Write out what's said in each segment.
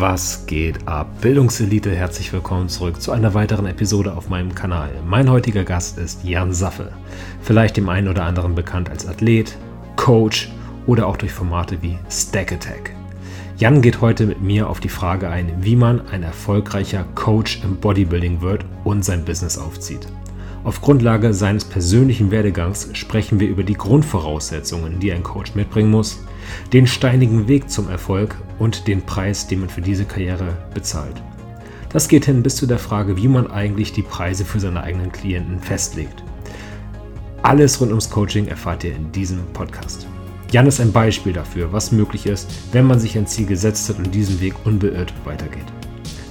Was geht ab? Bildungselite, herzlich willkommen zurück zu einer weiteren Episode auf meinem Kanal. Mein heutiger Gast ist Jan Saffe. Vielleicht dem einen oder anderen bekannt als Athlet, Coach oder auch durch Formate wie Stack Attack. Jan geht heute mit mir auf die Frage ein, wie man ein erfolgreicher Coach im Bodybuilding wird und sein Business aufzieht. Auf Grundlage seines persönlichen Werdegangs sprechen wir über die Grundvoraussetzungen, die ein Coach mitbringen muss, den steinigen Weg zum Erfolg und den Preis, den man für diese Karriere bezahlt. Das geht hin bis zu der Frage, wie man eigentlich die Preise für seine eigenen Klienten festlegt. Alles rund ums Coaching erfahrt ihr in diesem Podcast. Jan ist ein Beispiel dafür, was möglich ist, wenn man sich ein Ziel gesetzt hat und diesen Weg unbeirrt weitergeht.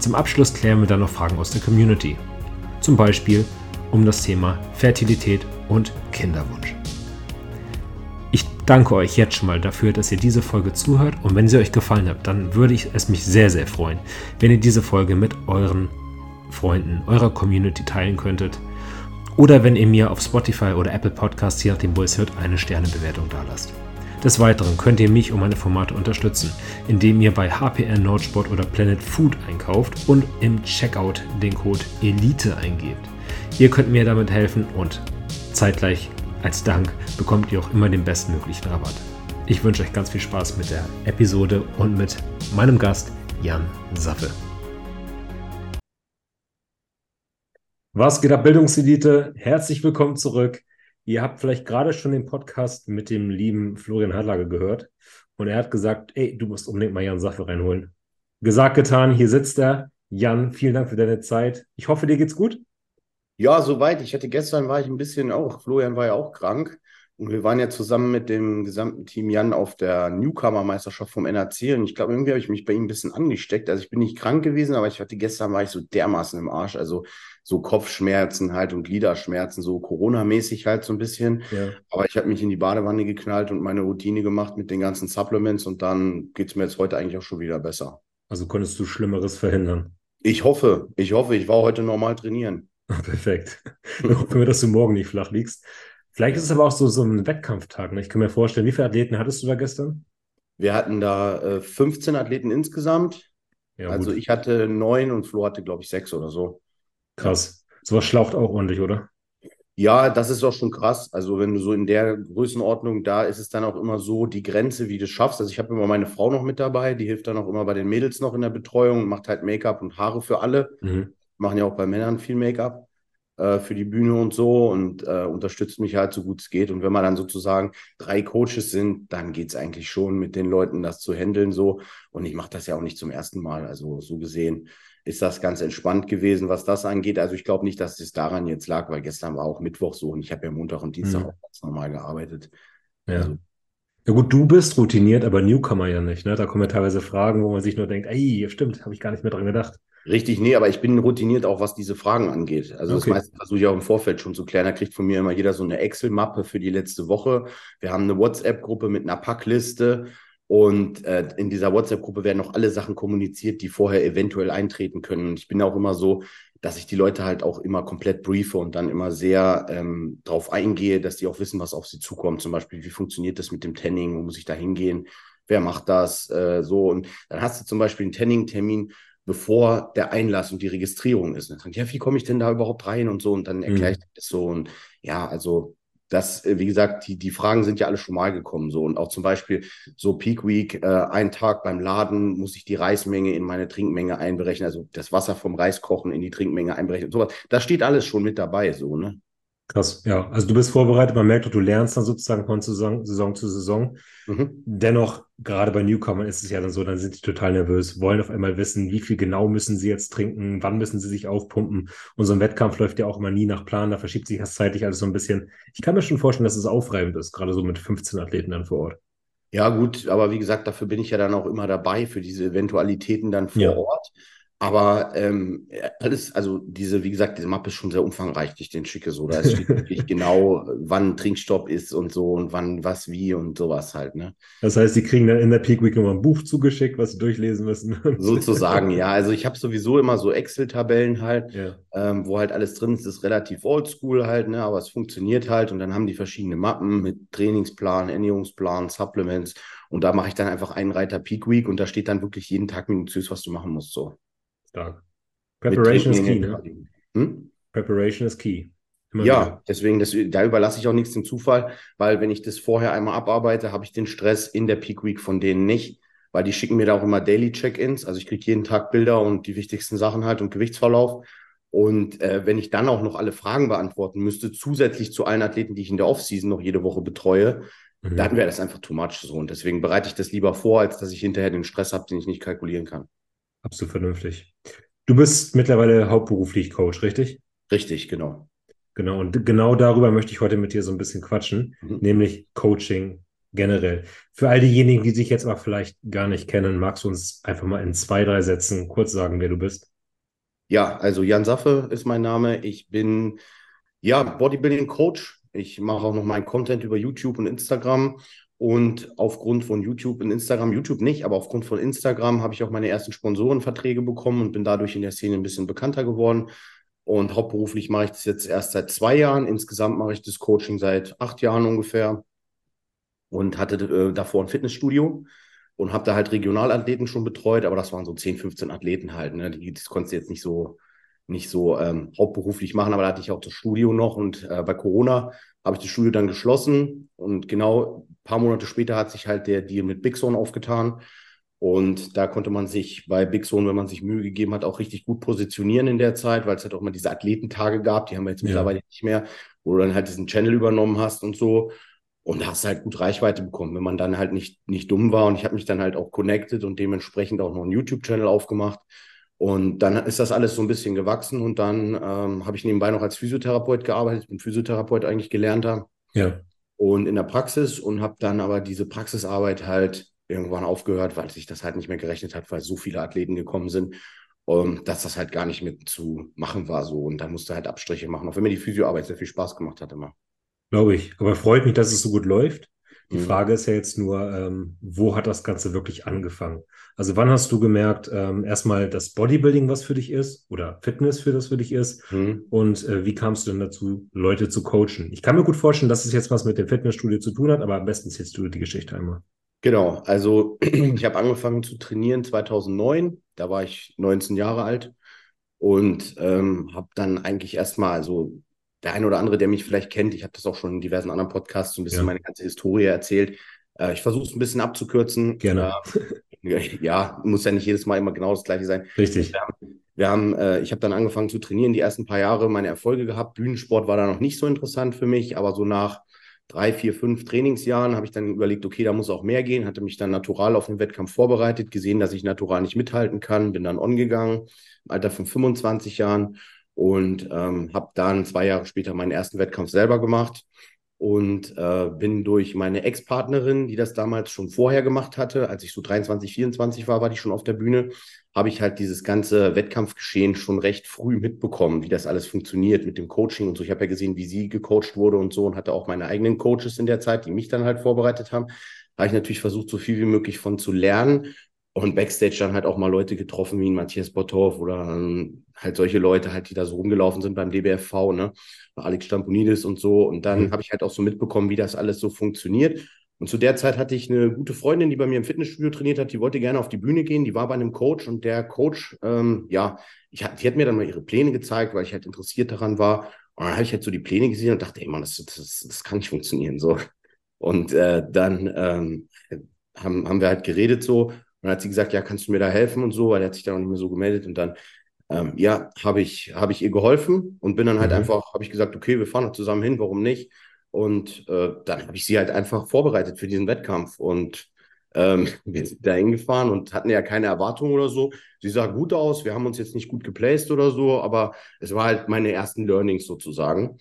Zum Abschluss klären wir dann noch Fragen aus der Community. Zum Beispiel um das Thema Fertilität und Kinderwunsch. Ich danke euch jetzt schon mal dafür, dass ihr diese Folge zuhört und wenn sie euch gefallen hat, dann würde ich es mich sehr, sehr freuen, wenn ihr diese Folge mit euren Freunden, eurer Community teilen könntet oder wenn ihr mir auf Spotify oder Apple Podcasts, je nachdem wo ihr es hört, eine Sternebewertung da lasst. Des Weiteren könnt ihr mich und meine Formate unterstützen, indem ihr bei HPN Nordsport oder Planet Food einkauft und im Checkout den Code ELITE eingebt. Ihr könnt mir damit helfen und zeitgleich als Dank bekommt ihr auch immer den bestmöglichen Rabatt. Ich wünsche euch ganz viel Spaß mit der Episode und mit meinem Gast Jan Saffe. Was geht ab, Bildungselite? Herzlich willkommen zurück. Ihr habt vielleicht gerade schon den Podcast mit dem lieben Florian Hartlage gehört und er hat gesagt, ey, du musst unbedingt mal Jan Saffe reinholen. Gesagt, getan, hier sitzt er. Jan, vielen Dank für deine Zeit. Ich hoffe, dir geht's gut. Ja, soweit. Ich hatte gestern war ich ein bisschen auch, Florian war ja auch krank und wir waren ja zusammen mit dem gesamten Team Jan auf der Newcomer-Meisterschaft vom NRC und ich glaube, irgendwie habe ich mich bei ihm ein bisschen angesteckt. Also ich bin nicht krank gewesen, aber ich hatte gestern war ich so dermaßen im Arsch. Also so Kopfschmerzen halt und Gliederschmerzen, so Corona-mäßig halt so ein bisschen. Ja. Aber ich habe mich in die Badewanne geknallt und meine Routine gemacht mit den ganzen Supplements und dann geht es mir jetzt heute eigentlich auch schon wieder besser. Also konntest du Schlimmeres verhindern? Ich hoffe, ich hoffe, ich war heute normal trainieren. Perfekt. Ich hoffe, dass du morgen nicht flach liegst. Vielleicht ist es aber auch so, so ein Wettkampftag. Ne? Ich kann mir vorstellen, wie viele Athleten hattest du da gestern? Wir hatten da äh, 15 Athleten insgesamt. Ja, also ich hatte neun und Flo hatte, glaube ich, sechs oder so. Krass. Sowas schlaucht auch ordentlich, oder? Ja, das ist doch schon krass. Also wenn du so in der Größenordnung, da ist es dann auch immer so die Grenze, wie du es schaffst. Also ich habe immer meine Frau noch mit dabei, die hilft dann auch immer bei den Mädels noch in der Betreuung, macht halt Make-up und Haare für alle. Mhm. Machen ja auch bei Männern viel Make-up äh, für die Bühne und so und äh, unterstützt mich halt so gut es geht. Und wenn man dann sozusagen drei Coaches sind, dann geht es eigentlich schon mit den Leuten, das zu handeln so. Und ich mache das ja auch nicht zum ersten Mal. Also so gesehen ist das ganz entspannt gewesen, was das angeht. Also ich glaube nicht, dass es daran jetzt lag, weil gestern war auch Mittwoch so und ich habe ja Montag und Dienstag mhm. auch ganz normal gearbeitet. Ja. Also, ja gut, du bist routiniert, aber Newcomer ja nicht. Ne? Da kommen ja teilweise Fragen, wo man sich nur denkt, ey, stimmt, habe ich gar nicht mehr dran gedacht. Richtig, nee, aber ich bin routiniert auch, was diese Fragen angeht. Also okay. das meiste versuche ich auch im Vorfeld schon zu klären. Da kriegt von mir immer jeder so eine Excel-Mappe für die letzte Woche. Wir haben eine WhatsApp-Gruppe mit einer Packliste. Und äh, in dieser WhatsApp-Gruppe werden auch alle Sachen kommuniziert, die vorher eventuell eintreten können. Und ich bin auch immer so, dass ich die Leute halt auch immer komplett briefe und dann immer sehr ähm, darauf eingehe, dass die auch wissen, was auf sie zukommt. Zum Beispiel, wie funktioniert das mit dem Tanning? Wo muss ich da hingehen? Wer macht das? Äh, so. Und dann hast du zum Beispiel einen Tanning-Termin, bevor der Einlass und die Registrierung ist. Und dann, ja, wie komme ich denn da überhaupt rein und so? Und dann erkläre ich mhm. das so. Und ja, also das, äh, wie gesagt, die, die Fragen sind ja alle schon mal gekommen. So. Und auch zum Beispiel so Peak Week, äh, ein Tag beim Laden muss ich die Reismenge in meine Trinkmenge einberechnen, also das Wasser vom Reis kochen in die Trinkmenge einberechnen. Sowas. Das steht alles schon mit dabei, so, ne? Krass, ja. Also du bist vorbereitet, man merkt, du lernst dann sozusagen von Saison, Saison zu Saison. Mhm. Dennoch, gerade bei Newcomern ist es ja dann so, dann sind die total nervös, wollen auf einmal wissen, wie viel genau müssen sie jetzt trinken, wann müssen sie sich aufpumpen. Und so ein Wettkampf läuft ja auch immer nie nach Plan, da verschiebt sich das zeitlich alles so ein bisschen. Ich kann mir schon vorstellen, dass es aufreibend ist, gerade so mit 15 Athleten dann vor Ort. Ja, gut, aber wie gesagt, dafür bin ich ja dann auch immer dabei für diese Eventualitäten dann vor ja. Ort. Aber ähm, alles, also diese, wie gesagt, diese Mappe ist schon sehr umfangreich, die ich den schicke. So, da steht wirklich genau, wann Trinkstopp ist und so und wann was wie und sowas halt. Ne? Das heißt, sie kriegen dann in der Peak Week nochmal ein Buch zugeschickt, was sie durchlesen müssen. Sozusagen, ja. Also ich habe sowieso immer so Excel-Tabellen halt, ja. ähm, wo halt alles drin ist. Das ist relativ oldschool halt, ne? aber es funktioniert halt. Und dann haben die verschiedene Mappen mit Trainingsplan, Ernährungsplan, Supplements. Und da mache ich dann einfach einen Reiter Peak Week und da steht dann wirklich jeden Tag minutiös, was du machen musst. So. Stark. Preparation is key, ne? Hm? Preparation is key. Immer ja, wieder. deswegen, das, da überlasse ich auch nichts dem Zufall, weil wenn ich das vorher einmal abarbeite, habe ich den Stress in der Peak Week von denen nicht, weil die schicken mir da auch immer Daily Check-ins. Also ich kriege jeden Tag Bilder und die wichtigsten Sachen halt und Gewichtsverlauf. Und äh, wenn ich dann auch noch alle Fragen beantworten müsste, zusätzlich zu allen Athleten, die ich in der Offseason noch jede Woche betreue, mhm. dann wäre das einfach too much so. Und deswegen bereite ich das lieber vor, als dass ich hinterher den Stress habe, den ich nicht kalkulieren kann. Absolut vernünftig. Du bist mittlerweile hauptberuflich Coach, richtig? Richtig, genau. Genau, und genau darüber möchte ich heute mit dir so ein bisschen quatschen, mhm. nämlich Coaching generell. Für all diejenigen, die sich jetzt aber vielleicht gar nicht kennen, magst du uns einfach mal in zwei, drei Sätzen kurz sagen, wer du bist? Ja, also Jan Saffe ist mein Name. Ich bin ja Bodybuilding Coach. Ich mache auch noch meinen Content über YouTube und Instagram und aufgrund von YouTube und Instagram, YouTube nicht, aber aufgrund von Instagram habe ich auch meine ersten Sponsorenverträge bekommen und bin dadurch in der Szene ein bisschen bekannter geworden. Und hauptberuflich mache ich das jetzt erst seit zwei Jahren. Insgesamt mache ich das Coaching seit acht Jahren ungefähr und hatte äh, davor ein Fitnessstudio und habe da halt Regionalathleten schon betreut, aber das waren so 10, 15 Athleten halt. Ne? Die, das konntest du jetzt nicht so, nicht so ähm, hauptberuflich machen, aber da hatte ich auch das Studio noch und äh, bei Corona habe ich das Studio dann geschlossen und genau paar Monate später hat sich halt der Deal mit Big Zone aufgetan. Und da konnte man sich bei Big Zone, wenn man sich Mühe gegeben hat, auch richtig gut positionieren in der Zeit, weil es halt auch immer diese Athletentage gab, die haben wir jetzt ja. mittlerweile nicht mehr, wo du dann halt diesen Channel übernommen hast und so. Und hast du halt gut Reichweite bekommen, wenn man dann halt nicht, nicht dumm war. Und ich habe mich dann halt auch connected und dementsprechend auch noch einen YouTube-Channel aufgemacht. Und dann ist das alles so ein bisschen gewachsen und dann ähm, habe ich nebenbei noch als Physiotherapeut gearbeitet. Ich bin Physiotherapeut eigentlich gelernter. Ja. Und in der Praxis und habe dann aber diese Praxisarbeit halt irgendwann aufgehört, weil sich das halt nicht mehr gerechnet hat, weil so viele Athleten gekommen sind, um, ähm, dass das halt gar nicht mehr zu machen war so. Und dann musste halt Abstriche machen, auch wenn mir die Physioarbeit sehr viel Spaß gemacht hat immer. Glaube ich. Aber freut mich, dass es so gut läuft. Die mhm. Frage ist ja jetzt nur, ähm, wo hat das Ganze wirklich angefangen? Also wann hast du gemerkt, ähm, erstmal, dass Bodybuilding was für dich ist oder Fitness für das für dich ist? Mhm. Und äh, wie kamst du denn dazu, Leute zu coachen? Ich kann mir gut vorstellen, dass es jetzt was mit dem Fitnessstudio zu tun hat, aber am besten zählst du die Geschichte einmal. Genau, also ich habe angefangen zu trainieren 2009, da war ich 19 Jahre alt und ähm, habe dann eigentlich erstmal, also der eine oder andere, der mich vielleicht kennt, ich habe das auch schon in diversen anderen Podcasts so ein bisschen ja. meine ganze Historie erzählt. Äh, ich versuche es ein bisschen abzukürzen. Gerne. Äh, ja, muss ja nicht jedes Mal immer genau das gleiche sein. Richtig. Wir haben, wir haben äh, ich habe dann angefangen zu trainieren, die ersten paar Jahre meine Erfolge gehabt. Bühnensport war da noch nicht so interessant für mich, aber so nach drei, vier, fünf Trainingsjahren habe ich dann überlegt, okay, da muss auch mehr gehen, hatte mich dann natural auf den Wettkampf vorbereitet, gesehen, dass ich natural nicht mithalten kann, bin dann on gegangen, im Alter von 25 Jahren und ähm, habe dann zwei Jahre später meinen ersten Wettkampf selber gemacht und äh, bin durch meine Ex-Partnerin, die das damals schon vorher gemacht hatte, als ich so 23, 24 war, war die schon auf der Bühne, habe ich halt dieses ganze Wettkampfgeschehen schon recht früh mitbekommen, wie das alles funktioniert mit dem Coaching und so. Ich habe ja gesehen, wie sie gecoacht wurde und so und hatte auch meine eigenen Coaches in der Zeit, die mich dann halt vorbereitet haben. Habe ich natürlich versucht, so viel wie möglich von zu lernen und Backstage dann halt auch mal Leute getroffen wie Matthias Botthoff oder ähm, halt solche Leute halt, die da so rumgelaufen sind beim DBFV, ne? Alex Stamponidis und so. Und dann mhm. habe ich halt auch so mitbekommen, wie das alles so funktioniert. Und zu der Zeit hatte ich eine gute Freundin, die bei mir im Fitnessstudio trainiert hat, die wollte gerne auf die Bühne gehen, die war bei einem Coach und der Coach, ähm, ja, ich, die hat mir dann mal ihre Pläne gezeigt, weil ich halt interessiert daran war. Und dann habe ich halt so die Pläne gesehen und dachte, ey Mann, das, das, das kann nicht funktionieren. so. Und äh, dann ähm, haben, haben wir halt geredet so dann hat sie gesagt, ja, kannst du mir da helfen und so, weil er hat sich dann auch nicht mehr so gemeldet. Und dann, ähm, ja, habe ich, hab ich ihr geholfen und bin dann halt mhm. einfach, habe ich gesagt, okay, wir fahren noch zusammen hin, warum nicht? Und äh, dann habe ich sie halt einfach vorbereitet für diesen Wettkampf. Und ähm, wir sind da hingefahren und hatten ja keine Erwartungen oder so. Sie sah gut aus, wir haben uns jetzt nicht gut geplaced oder so, aber es war halt meine ersten Learnings sozusagen.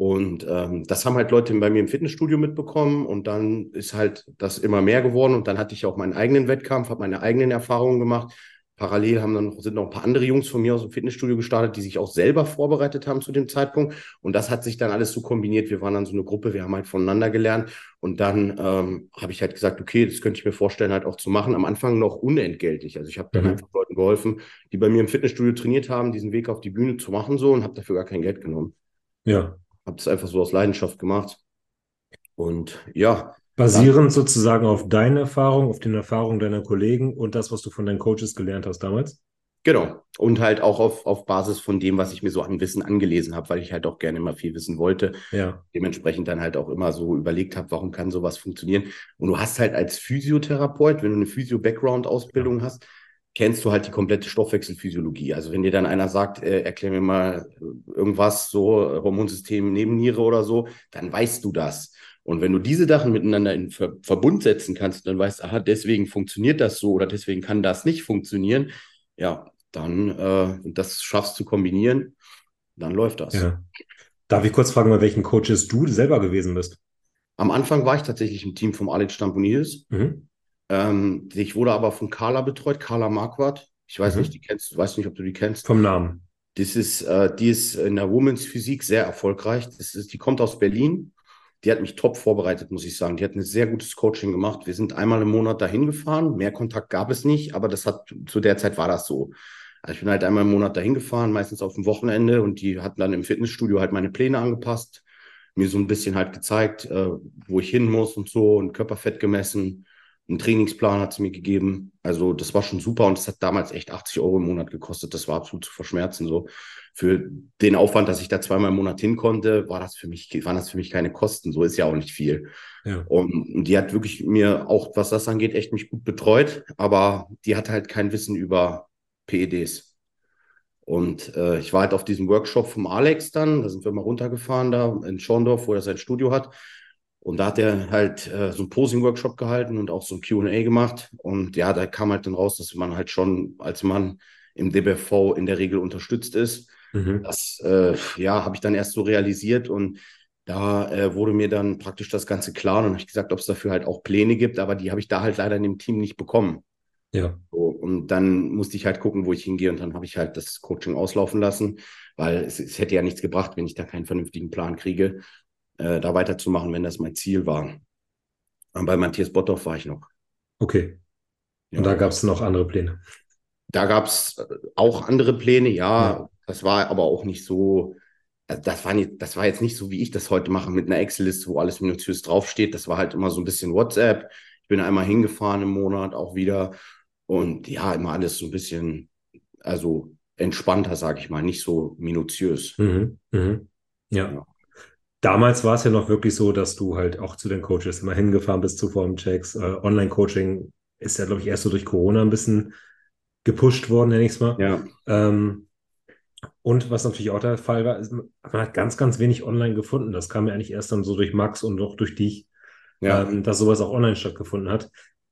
Und ähm, das haben halt Leute bei mir im Fitnessstudio mitbekommen und dann ist halt das immer mehr geworden und dann hatte ich auch meinen eigenen Wettkampf, habe meine eigenen Erfahrungen gemacht, Parallel haben dann sind noch ein paar andere Jungs von mir aus dem Fitnessstudio gestartet, die sich auch selber vorbereitet haben zu dem Zeitpunkt. Und das hat sich dann alles so kombiniert. Wir waren dann so eine Gruppe, wir haben halt voneinander gelernt. Und dann ähm, habe ich halt gesagt, okay, das könnte ich mir vorstellen, halt auch zu machen. Am Anfang noch unentgeltlich. Also ich habe dann mhm. einfach Leuten geholfen, die bei mir im Fitnessstudio trainiert haben, diesen Weg auf die Bühne zu machen so und habe dafür gar kein Geld genommen. Ja. Habe das einfach so aus Leidenschaft gemacht. Und ja, Basierend sozusagen auf deinen Erfahrungen, auf den Erfahrungen deiner Kollegen und das, was du von deinen Coaches gelernt hast damals? Genau. Und halt auch auf, auf Basis von dem, was ich mir so an Wissen angelesen habe, weil ich halt auch gerne immer viel wissen wollte. Ja. Dementsprechend dann halt auch immer so überlegt habe, warum kann sowas funktionieren. Und du hast halt als Physiotherapeut, wenn du eine Physio-Background-Ausbildung hast, kennst du halt die komplette Stoffwechselphysiologie. Also wenn dir dann einer sagt, äh, erklär mir mal irgendwas, so Hormonsystem Nebenniere oder so, dann weißt du das. Und wenn du diese Sachen miteinander in Ver Verbund setzen kannst, dann weißt, aha, deswegen funktioniert das so oder deswegen kann das nicht funktionieren, ja, dann äh, das schaffst zu kombinieren, dann läuft das. Ja. Darf ich kurz fragen, bei welchen Coaches du selber gewesen bist? Am Anfang war ich tatsächlich im Team vom Alex Stamponides. Mhm. Ähm, ich wurde aber von Carla betreut, Carla Marquardt. Ich weiß mhm. nicht, die kennst, weiß nicht, ob du die kennst. Vom Namen. Das ist, äh, die ist in der Women's Physik sehr erfolgreich. Das ist, die kommt aus Berlin die hat mich top vorbereitet, muss ich sagen. Die hat ein sehr gutes Coaching gemacht. Wir sind einmal im Monat dahin gefahren. Mehr Kontakt gab es nicht, aber das hat zu der Zeit war das so. Also ich bin halt einmal im Monat dahin gefahren, meistens auf dem Wochenende und die hat dann im Fitnessstudio halt meine Pläne angepasst, mir so ein bisschen halt gezeigt, äh, wo ich hin muss und so und Körperfett gemessen. Einen Trainingsplan hat sie mir gegeben. Also das war schon super und das hat damals echt 80 Euro im Monat gekostet. Das war absolut zu verschmerzen so für den Aufwand, dass ich da zweimal im Monat hin konnte, war das für mich, waren das für mich keine Kosten. So ist ja auch nicht viel. Ja. Und die hat wirklich mir auch, was das angeht, echt mich gut betreut, aber die hat halt kein Wissen über PEDs. Und äh, ich war halt auf diesem Workshop vom Alex dann, da sind wir mal runtergefahren da in Schorndorf, wo er sein Studio hat. Und da hat er halt äh, so einen Posing-Workshop gehalten und auch so ein QA gemacht. Und ja, da kam halt dann raus, dass man halt schon als Mann im DBV in der Regel unterstützt ist Mhm. Das äh, ja, habe ich dann erst so realisiert und da äh, wurde mir dann praktisch das Ganze klar und habe ich gesagt, ob es dafür halt auch Pläne gibt, aber die habe ich da halt leider in dem Team nicht bekommen. Ja. So, und dann musste ich halt gucken, wo ich hingehe und dann habe ich halt das Coaching auslaufen lassen, weil es, es hätte ja nichts gebracht, wenn ich da keinen vernünftigen Plan kriege, äh, da weiterzumachen, wenn das mein Ziel war. Und bei Matthias Botthoff war ich noch. Okay. Und ja. da gab es noch andere Pläne. Da gab es äh, auch andere Pläne, ja. ja. Das war aber auch nicht so, also das war, nicht, das war jetzt nicht so, wie ich das heute mache mit einer Excel-Liste, wo alles minutiös draufsteht. Das war halt immer so ein bisschen WhatsApp. Ich bin einmal hingefahren im Monat auch wieder. Und ja, immer alles so ein bisschen, also entspannter, sage ich mal, nicht so minutiös. Mhm, mhm. Ja. ja. Damals war es ja noch wirklich so, dass du halt auch zu den Coaches immer hingefahren bist zu Formchecks. Äh, Online-Coaching ist ja, glaube ich, erst so durch Corona ein bisschen gepusht worden, nenne ich es mal. Ja. Ähm, und was natürlich auch der Fall war, ist, man hat ganz, ganz wenig online gefunden. Das kam ja eigentlich erst dann so durch Max und auch durch dich, ja. ähm, dass sowas auch online stattgefunden hat.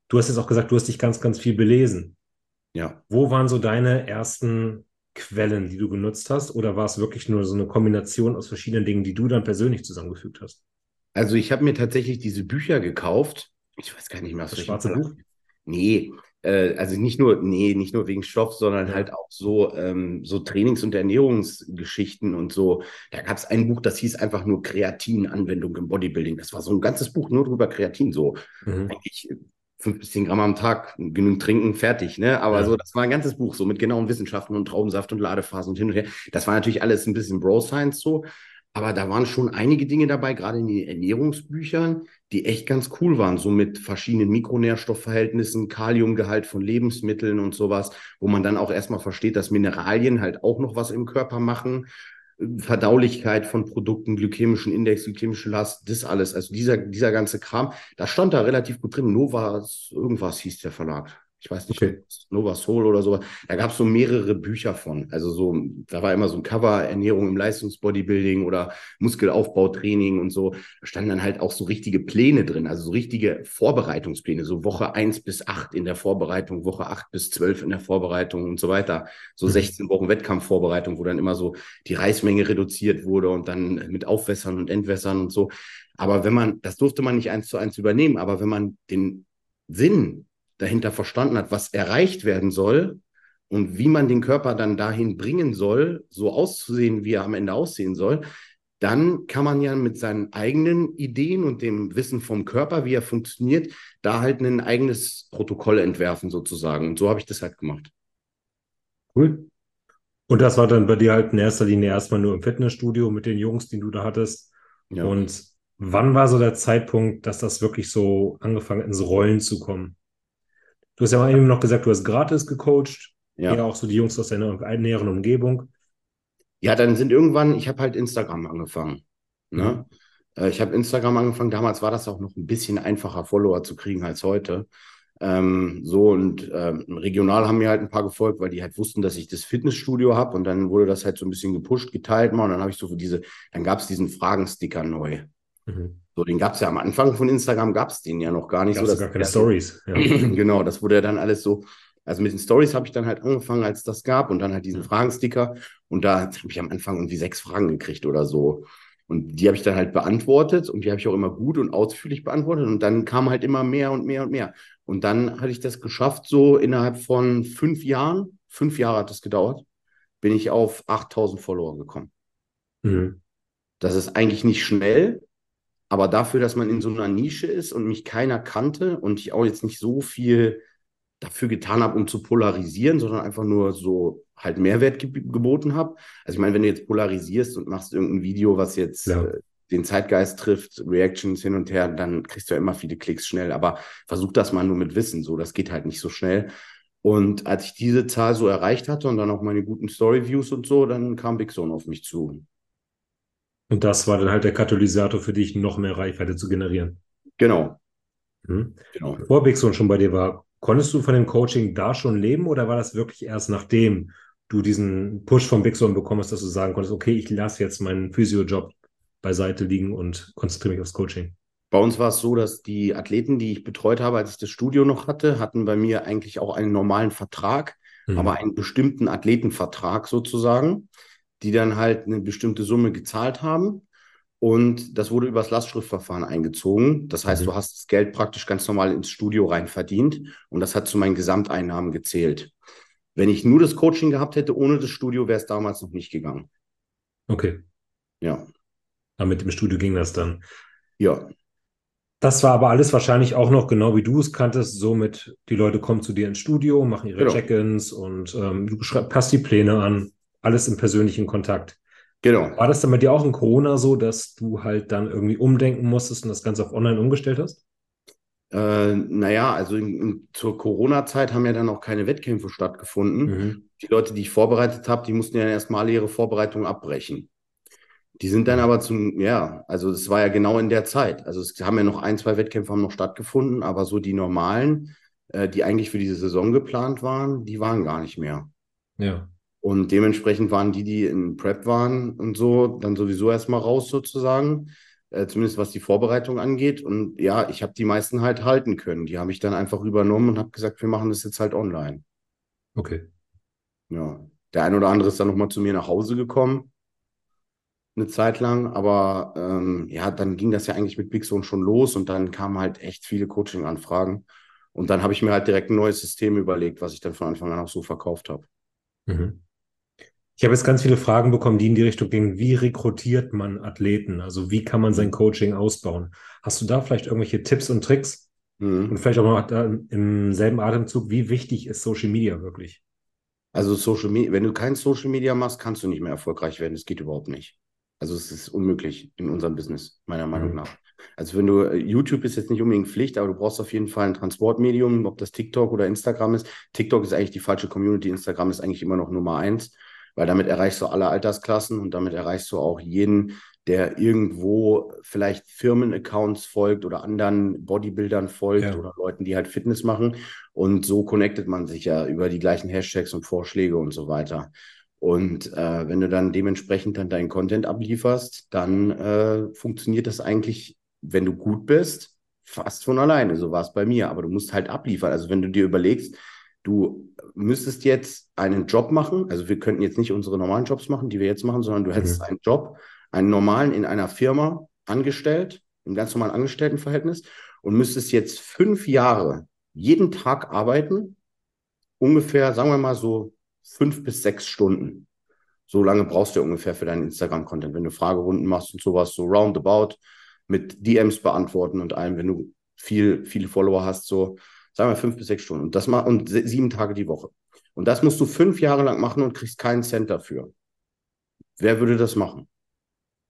Du hast jetzt auch gesagt, du hast dich ganz, ganz viel belesen. Ja. Wo waren so deine ersten Quellen, die du genutzt hast? Oder war es wirklich nur so eine Kombination aus verschiedenen Dingen, die du dann persönlich zusammengefügt hast? Also ich habe mir tatsächlich diese Bücher gekauft. Ich weiß gar nicht mehr, was das schwarze Buch. Nee, äh, also nicht nur, nee, nicht nur wegen Stoff, sondern ja. halt auch so, ähm, so Trainings- und Ernährungsgeschichten und so. Da gab es ein Buch, das hieß einfach nur Kreatin-Anwendung im Bodybuilding. Das war so ein ganzes Buch nur drüber Kreatin, so mhm. eigentlich fünf bis zehn Gramm am Tag, genügend trinken, fertig, ne? Aber ja. so, das war ein ganzes Buch, so mit genauen Wissenschaften und Traubensaft und Ladephasen und hin und her. Das war natürlich alles ein bisschen Bro-Science so, aber da waren schon einige Dinge dabei, gerade in den Ernährungsbüchern, die echt ganz cool waren, so mit verschiedenen Mikronährstoffverhältnissen, Kaliumgehalt von Lebensmitteln und sowas, wo man dann auch erstmal versteht, dass Mineralien halt auch noch was im Körper machen. Verdaulichkeit von Produkten, glykämischen Index, glykämische Last, das alles, also dieser, dieser ganze Kram, da stand da relativ gut drin. Nova, irgendwas hieß der Verlag ich weiß nicht, okay. Nova Soul oder so. Da gab es so mehrere Bücher von. Also so, da war immer so ein Cover, Ernährung im Leistungsbodybuilding oder Muskelaufbautraining und so. Da standen dann halt auch so richtige Pläne drin, also so richtige Vorbereitungspläne, so Woche eins bis acht in der Vorbereitung, Woche acht bis zwölf in der Vorbereitung und so weiter. So 16 mhm. Wochen Wettkampfvorbereitung, wo dann immer so die Reismenge reduziert wurde und dann mit Aufwässern und Entwässern und so. Aber wenn man, das durfte man nicht eins zu eins übernehmen, aber wenn man den Sinn dahinter verstanden hat, was erreicht werden soll, und wie man den Körper dann dahin bringen soll, so auszusehen, wie er am Ende aussehen soll, dann kann man ja mit seinen eigenen Ideen und dem Wissen vom Körper, wie er funktioniert, da halt ein eigenes Protokoll entwerfen sozusagen. Und so habe ich das halt gemacht. Cool. Und das war dann bei dir halt in erster Linie erstmal nur im Fitnessstudio mit den Jungs, die du da hattest. Ja. Und wann war so der Zeitpunkt, dass das wirklich so angefangen hat, ins Rollen zu kommen? Du hast ja mal eben noch gesagt, du hast gratis gecoacht. Ja. ja auch so die Jungs aus deiner näheren Umgebung. Ja, dann sind irgendwann, ich habe halt Instagram angefangen. Ne? Mhm. Äh, ich habe Instagram angefangen, damals war das auch noch ein bisschen einfacher, Follower zu kriegen als heute. Ähm, so und ähm, regional haben mir halt ein paar gefolgt, weil die halt wussten, dass ich das Fitnessstudio habe und dann wurde das halt so ein bisschen gepusht, geteilt mal und dann habe ich so für diese, dann gab es diesen Fragensticker neu. Mhm. So, den gab es ja am Anfang von Instagram, gab es den ja noch gar nicht gab's so. Dass, gar keine Stories. Ja. genau, das wurde ja dann alles so, also mit den Stories habe ich dann halt angefangen, als das gab und dann halt diesen Fragensticker. Und da habe ich am Anfang irgendwie sechs Fragen gekriegt oder so. Und die habe ich dann halt beantwortet und die habe ich auch immer gut und ausführlich beantwortet. Und dann kam halt immer mehr und mehr und mehr. Und dann hatte ich das geschafft, so innerhalb von fünf Jahren, fünf Jahre hat es gedauert, bin ich auf 8000 Follower gekommen. Mhm. Das ist eigentlich nicht schnell, aber dafür, dass man in so einer Nische ist und mich keiner kannte und ich auch jetzt nicht so viel dafür getan habe, um zu polarisieren, sondern einfach nur so halt Mehrwert ge geboten habe. Also ich meine, wenn du jetzt polarisierst und machst irgendein Video, was jetzt ja. äh, den Zeitgeist trifft, Reactions hin und her, dann kriegst du ja immer viele Klicks schnell. Aber versuch das mal nur mit Wissen, so das geht halt nicht so schnell. Und als ich diese Zahl so erreicht hatte und dann auch meine guten Story-Views und so, dann kam Big Zone auf mich zu. Und das war dann halt der Katalysator für dich, noch mehr Reichweite zu generieren. Genau. Mhm. genau. Bevor Big Zone schon bei dir war, Konntest du von dem Coaching da schon leben oder war das wirklich erst nachdem du diesen Push vom Big Zone bekommst, dass du sagen konntest, okay, ich lasse jetzt meinen Physio-Job beiseite liegen und konzentriere mich aufs Coaching? Bei uns war es so, dass die Athleten, die ich betreut habe, als ich das Studio noch hatte, hatten bei mir eigentlich auch einen normalen Vertrag, mhm. aber einen bestimmten Athletenvertrag sozusagen, die dann halt eine bestimmte Summe gezahlt haben. Und das wurde übers Lastschriftverfahren eingezogen. Das heißt, mhm. du hast das Geld praktisch ganz normal ins Studio rein verdient und das hat zu meinen Gesamteinnahmen gezählt. Wenn ich nur das Coaching gehabt hätte, ohne das Studio, wäre es damals noch nicht gegangen. Okay. Ja. Aber mit dem Studio ging das dann. Ja. Das war aber alles wahrscheinlich auch noch genau wie du es kanntest, so mit die Leute kommen zu dir ins Studio, machen ihre genau. Check-ins und ähm, du passt die Pläne an, alles im persönlichen Kontakt. Genau. War das dann bei dir auch in Corona so, dass du halt dann irgendwie umdenken musstest und das Ganze auf online umgestellt hast? Äh, naja, also in, in, zur Corona-Zeit haben ja dann auch keine Wettkämpfe stattgefunden. Mhm. Die Leute, die ich vorbereitet habe, die mussten ja erstmal alle ihre Vorbereitung abbrechen. Die sind dann aber zum, ja, also es war ja genau in der Zeit. Also es haben ja noch ein, zwei Wettkämpfe haben noch stattgefunden, aber so die normalen, äh, die eigentlich für diese Saison geplant waren, die waren gar nicht mehr. Ja. Und dementsprechend waren die, die in Prep waren und so, dann sowieso erstmal raus sozusagen, äh, zumindest was die Vorbereitung angeht. Und ja, ich habe die meisten halt halten können. Die habe ich dann einfach übernommen und habe gesagt, wir machen das jetzt halt online. Okay. Ja, der ein oder andere ist dann nochmal zu mir nach Hause gekommen, eine Zeit lang. Aber ähm, ja, dann ging das ja eigentlich mit Big Zone schon los und dann kamen halt echt viele Coaching-Anfragen. Und dann habe ich mir halt direkt ein neues System überlegt, was ich dann von Anfang an auch so verkauft habe. Mhm. Ich habe jetzt ganz viele Fragen bekommen, die in die Richtung gingen, wie rekrutiert man Athleten? Also wie kann man sein Coaching ausbauen? Hast du da vielleicht irgendwelche Tipps und Tricks? Mhm. Und vielleicht auch noch im selben Atemzug, wie wichtig ist Social Media wirklich? Also Social Media, wenn du kein Social Media machst, kannst du nicht mehr erfolgreich werden. Das geht überhaupt nicht. Also es ist unmöglich in unserem Business, meiner Meinung mhm. nach. Also wenn du, äh, YouTube ist jetzt nicht unbedingt Pflicht, aber du brauchst auf jeden Fall ein Transportmedium, ob das TikTok oder Instagram ist. TikTok ist eigentlich die falsche Community, Instagram ist eigentlich immer noch Nummer eins weil damit erreichst du alle Altersklassen und damit erreichst du auch jeden, der irgendwo vielleicht Firmenaccounts folgt oder anderen Bodybuildern folgt ja. oder Leuten, die halt Fitness machen. Und so connectet man sich ja über die gleichen Hashtags und Vorschläge und so weiter. Und äh, wenn du dann dementsprechend dann deinen Content ablieferst, dann äh, funktioniert das eigentlich, wenn du gut bist, fast von alleine. So war es bei mir. Aber du musst halt abliefern. Also wenn du dir überlegst, du müsstest jetzt einen Job machen, also wir könnten jetzt nicht unsere normalen Jobs machen, die wir jetzt machen, sondern du hättest mhm. einen Job, einen normalen in einer Firma angestellt, im ganz normalen Angestelltenverhältnis und müsstest jetzt fünf Jahre jeden Tag arbeiten, ungefähr, sagen wir mal so fünf bis sechs Stunden. So lange brauchst du ungefähr für deinen Instagram-Content, wenn du Fragerunden machst und sowas, so roundabout mit DMs beantworten und allem, wenn du viel, viele Follower hast, so sagen wir fünf bis sechs Stunden und das mal und sieben Tage die Woche. Und das musst du fünf Jahre lang machen und kriegst keinen Cent dafür. Wer würde das machen?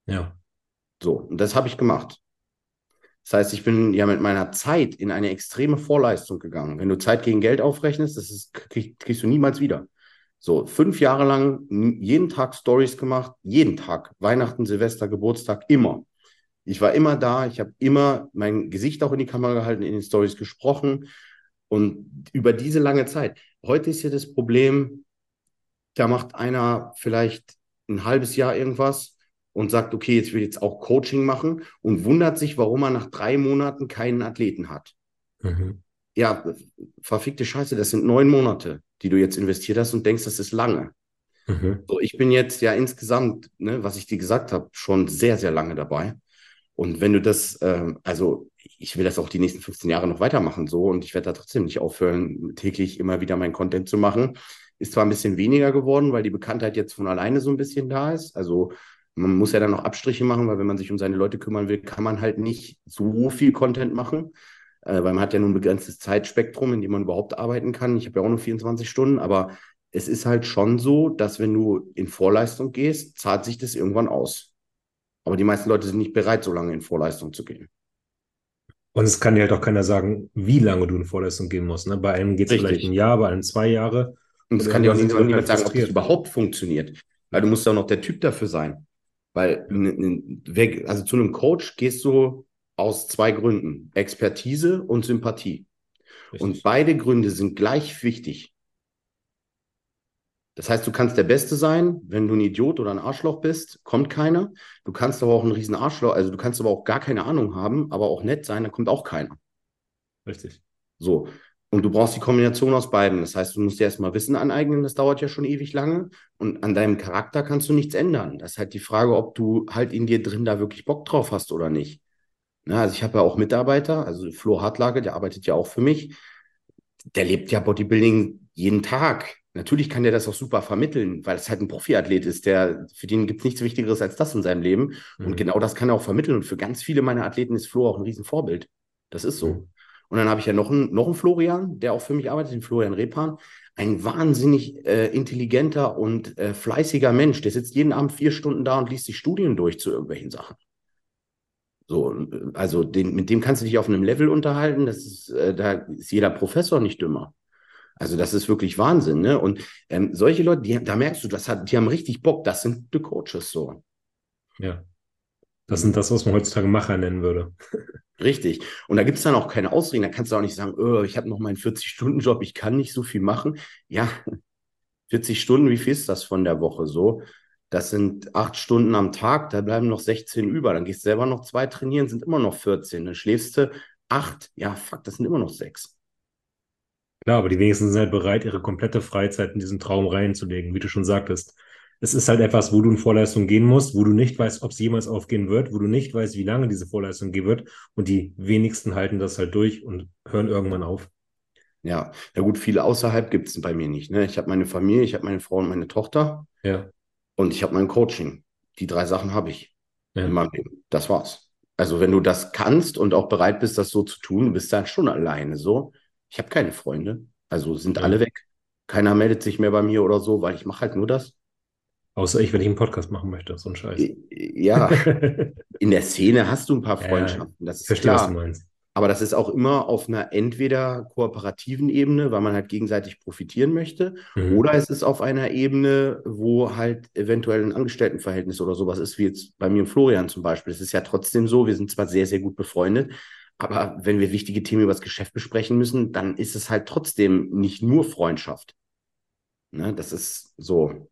Ja. So, und das habe ich gemacht. Das heißt, ich bin ja mit meiner Zeit in eine extreme Vorleistung gegangen. Wenn du Zeit gegen Geld aufrechnest, das ist, krieg, kriegst du niemals wieder. So, fünf Jahre lang jeden Tag Stories gemacht, jeden Tag, Weihnachten, Silvester, Geburtstag, immer. Ich war immer da, ich habe immer mein Gesicht auch in die Kamera gehalten, in den Stories gesprochen und über diese lange Zeit. Heute ist ja das Problem, da macht einer vielleicht ein halbes Jahr irgendwas und sagt, okay, jetzt will ich jetzt auch Coaching machen und wundert sich, warum er nach drei Monaten keinen Athleten hat. Mhm. Ja, verfickte Scheiße, das sind neun Monate, die du jetzt investiert hast und denkst, das ist lange. Mhm. So, ich bin jetzt ja insgesamt, ne, was ich dir gesagt habe, schon sehr, sehr lange dabei. Und wenn du das, ähm, also ich will das auch die nächsten 15 Jahre noch weitermachen so und ich werde da trotzdem nicht aufhören, täglich immer wieder meinen Content zu machen. Ist zwar ein bisschen weniger geworden, weil die Bekanntheit jetzt von alleine so ein bisschen da ist. Also man muss ja dann noch Abstriche machen, weil wenn man sich um seine Leute kümmern will, kann man halt nicht so viel Content machen, äh, weil man hat ja nur ein begrenztes Zeitspektrum, in dem man überhaupt arbeiten kann. Ich habe ja auch nur 24 Stunden, aber es ist halt schon so, dass wenn du in Vorleistung gehst, zahlt sich das irgendwann aus. Aber die meisten Leute sind nicht bereit, so lange in Vorleistung zu gehen. Und es kann dir halt auch keiner sagen, wie lange du in Vorleistung gehen musst. Ne? Bei einem geht es vielleicht ein Jahr, bei einem zwei Jahre. Und es kann dir auch niemand halt sagen, ob das überhaupt funktioniert. Weil du musst ja auch noch der Typ dafür sein. Weil, also zu einem Coach gehst du aus zwei Gründen: Expertise und Sympathie. Richtig. Und beide Gründe sind gleich wichtig. Das heißt, du kannst der Beste sein, wenn du ein Idiot oder ein Arschloch bist, kommt keiner. Du kannst aber auch ein riesen Arschloch, also du kannst aber auch gar keine Ahnung haben, aber auch nett sein, dann kommt auch keiner. Richtig. So. Und du brauchst die Kombination aus beiden. Das heißt, du musst dir erstmal Wissen aneignen, das dauert ja schon ewig lange. Und an deinem Charakter kannst du nichts ändern. Das ist halt die Frage, ob du halt in dir drin da wirklich Bock drauf hast oder nicht. Na, also ich habe ja auch Mitarbeiter, also Flo Hartlage, der arbeitet ja auch für mich. Der lebt ja Bodybuilding jeden Tag. Natürlich kann der das auch super vermitteln, weil es halt ein Profiathlet ist, der für den gibt es nichts Wichtigeres als das in seinem Leben. Mhm. Und genau das kann er auch vermitteln. Und für ganz viele meiner Athleten ist Flo auch ein Riesenvorbild. Das ist so. Mhm. Und dann habe ich ja noch einen, noch einen Florian, der auch für mich arbeitet, den Florian Repan. Ein wahnsinnig äh, intelligenter und äh, fleißiger Mensch. Der sitzt jeden Abend vier Stunden da und liest sich Studien durch zu irgendwelchen Sachen. So, also den, mit dem kannst du dich auf einem Level unterhalten. Das ist, äh, da ist jeder Professor nicht dümmer. Also das ist wirklich Wahnsinn, ne? Und ähm, solche Leute, die, da merkst du, das hat, die haben richtig Bock. Das sind gute Coaches so. Ja. Das sind das, was man heutzutage Macher nennen würde. Richtig. Und da gibt es dann auch keine Ausreden. Da kannst du auch nicht sagen, oh, ich habe noch meinen 40-Stunden-Job, ich kann nicht so viel machen. Ja, 40 Stunden, wie viel ist das von der Woche so? Das sind acht Stunden am Tag, da bleiben noch 16 über. Dann gehst du selber noch zwei trainieren, sind immer noch 14. Dann schläfst du acht. Ja, fuck, das sind immer noch sechs. Klar, aber die wenigsten sind halt bereit, ihre komplette Freizeit in diesen Traum reinzulegen, wie du schon sagtest es ist halt etwas, wo du in Vorleistung gehen musst, wo du nicht weißt, ob es jemals aufgehen wird, wo du nicht weißt, wie lange diese Vorleistung gehen wird. Und die wenigsten halten das halt durch und hören irgendwann auf. Ja, ja gut, viele außerhalb gibt es bei mir nicht. Ne? Ich habe meine Familie, ich habe meine Frau und meine Tochter. Ja. Und ich habe mein Coaching. Die drei Sachen habe ich ja. in meinem Leben. Das war's. Also wenn du das kannst und auch bereit bist, das so zu tun, du bist dann schon alleine so. Ich habe keine Freunde. Also sind ja. alle weg. Keiner meldet sich mehr bei mir oder so, weil ich mache halt nur das. Außer ich, wenn ich einen Podcast machen möchte, so ein Scheiß. Ja, in der Szene hast du ein paar Freundschaften, das ist verstehe, klar. Was du meinst. Aber das ist auch immer auf einer entweder kooperativen Ebene, weil man halt gegenseitig profitieren möchte, mhm. oder es ist auf einer Ebene, wo halt eventuell ein Angestelltenverhältnis oder sowas ist, wie jetzt bei mir und Florian zum Beispiel. Es ist ja trotzdem so, wir sind zwar sehr, sehr gut befreundet, aber wenn wir wichtige Themen über das Geschäft besprechen müssen, dann ist es halt trotzdem nicht nur Freundschaft. Ne, das ist so.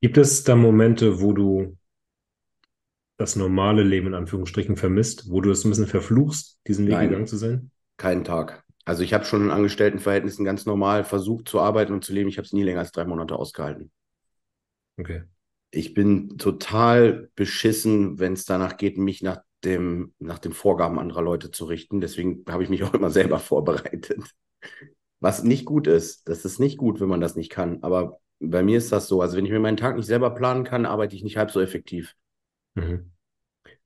Gibt es da Momente, wo du das normale Leben in Anführungsstrichen vermisst, wo du es ein bisschen verfluchst, diesen Weg Nein, gegangen zu sein? Keinen Tag. Also ich habe schon in Angestelltenverhältnissen ganz normal versucht zu arbeiten und zu leben. Ich habe es nie länger als drei Monate ausgehalten. Okay. Ich bin total beschissen, wenn es danach geht, mich nach dem, nach den Vorgaben anderer Leute zu richten. Deswegen habe ich mich auch immer selber vorbereitet. Was nicht gut ist. Das ist nicht gut, wenn man das nicht kann. Aber bei mir ist das so. Also wenn ich mir meinen Tag nicht selber planen kann, arbeite ich nicht halb so effektiv. Mhm.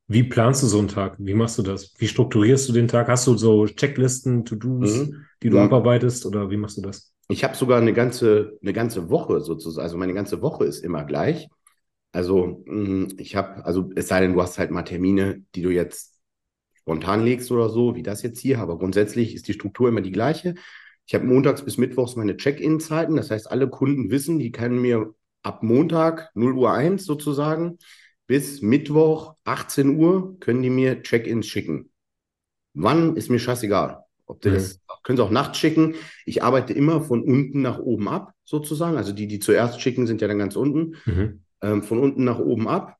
Wie planst du so einen Tag? Wie machst du das? Wie strukturierst du den Tag? Hast du so Checklisten, To-Dos, mhm. die du mhm. abarbeitest oder wie machst du das? Ich habe sogar eine ganze, eine ganze Woche sozusagen. Also meine ganze Woche ist immer gleich. Also mm, ich habe, also es sei denn, du hast halt mal Termine, die du jetzt spontan legst oder so, wie das jetzt hier, aber grundsätzlich ist die Struktur immer die gleiche. Ich habe montags bis mittwochs meine Check-in-Zeiten. Das heißt, alle Kunden wissen, die können mir ab Montag 0 Uhr 1 sozusagen bis Mittwoch 18 Uhr können die mir Check-ins schicken. Wann ist mir scheißegal. Ob die mhm. das können sie auch nachts schicken. Ich arbeite immer von unten nach oben ab, sozusagen. Also die, die zuerst schicken, sind ja dann ganz unten. Mhm. Ähm, von unten nach oben ab.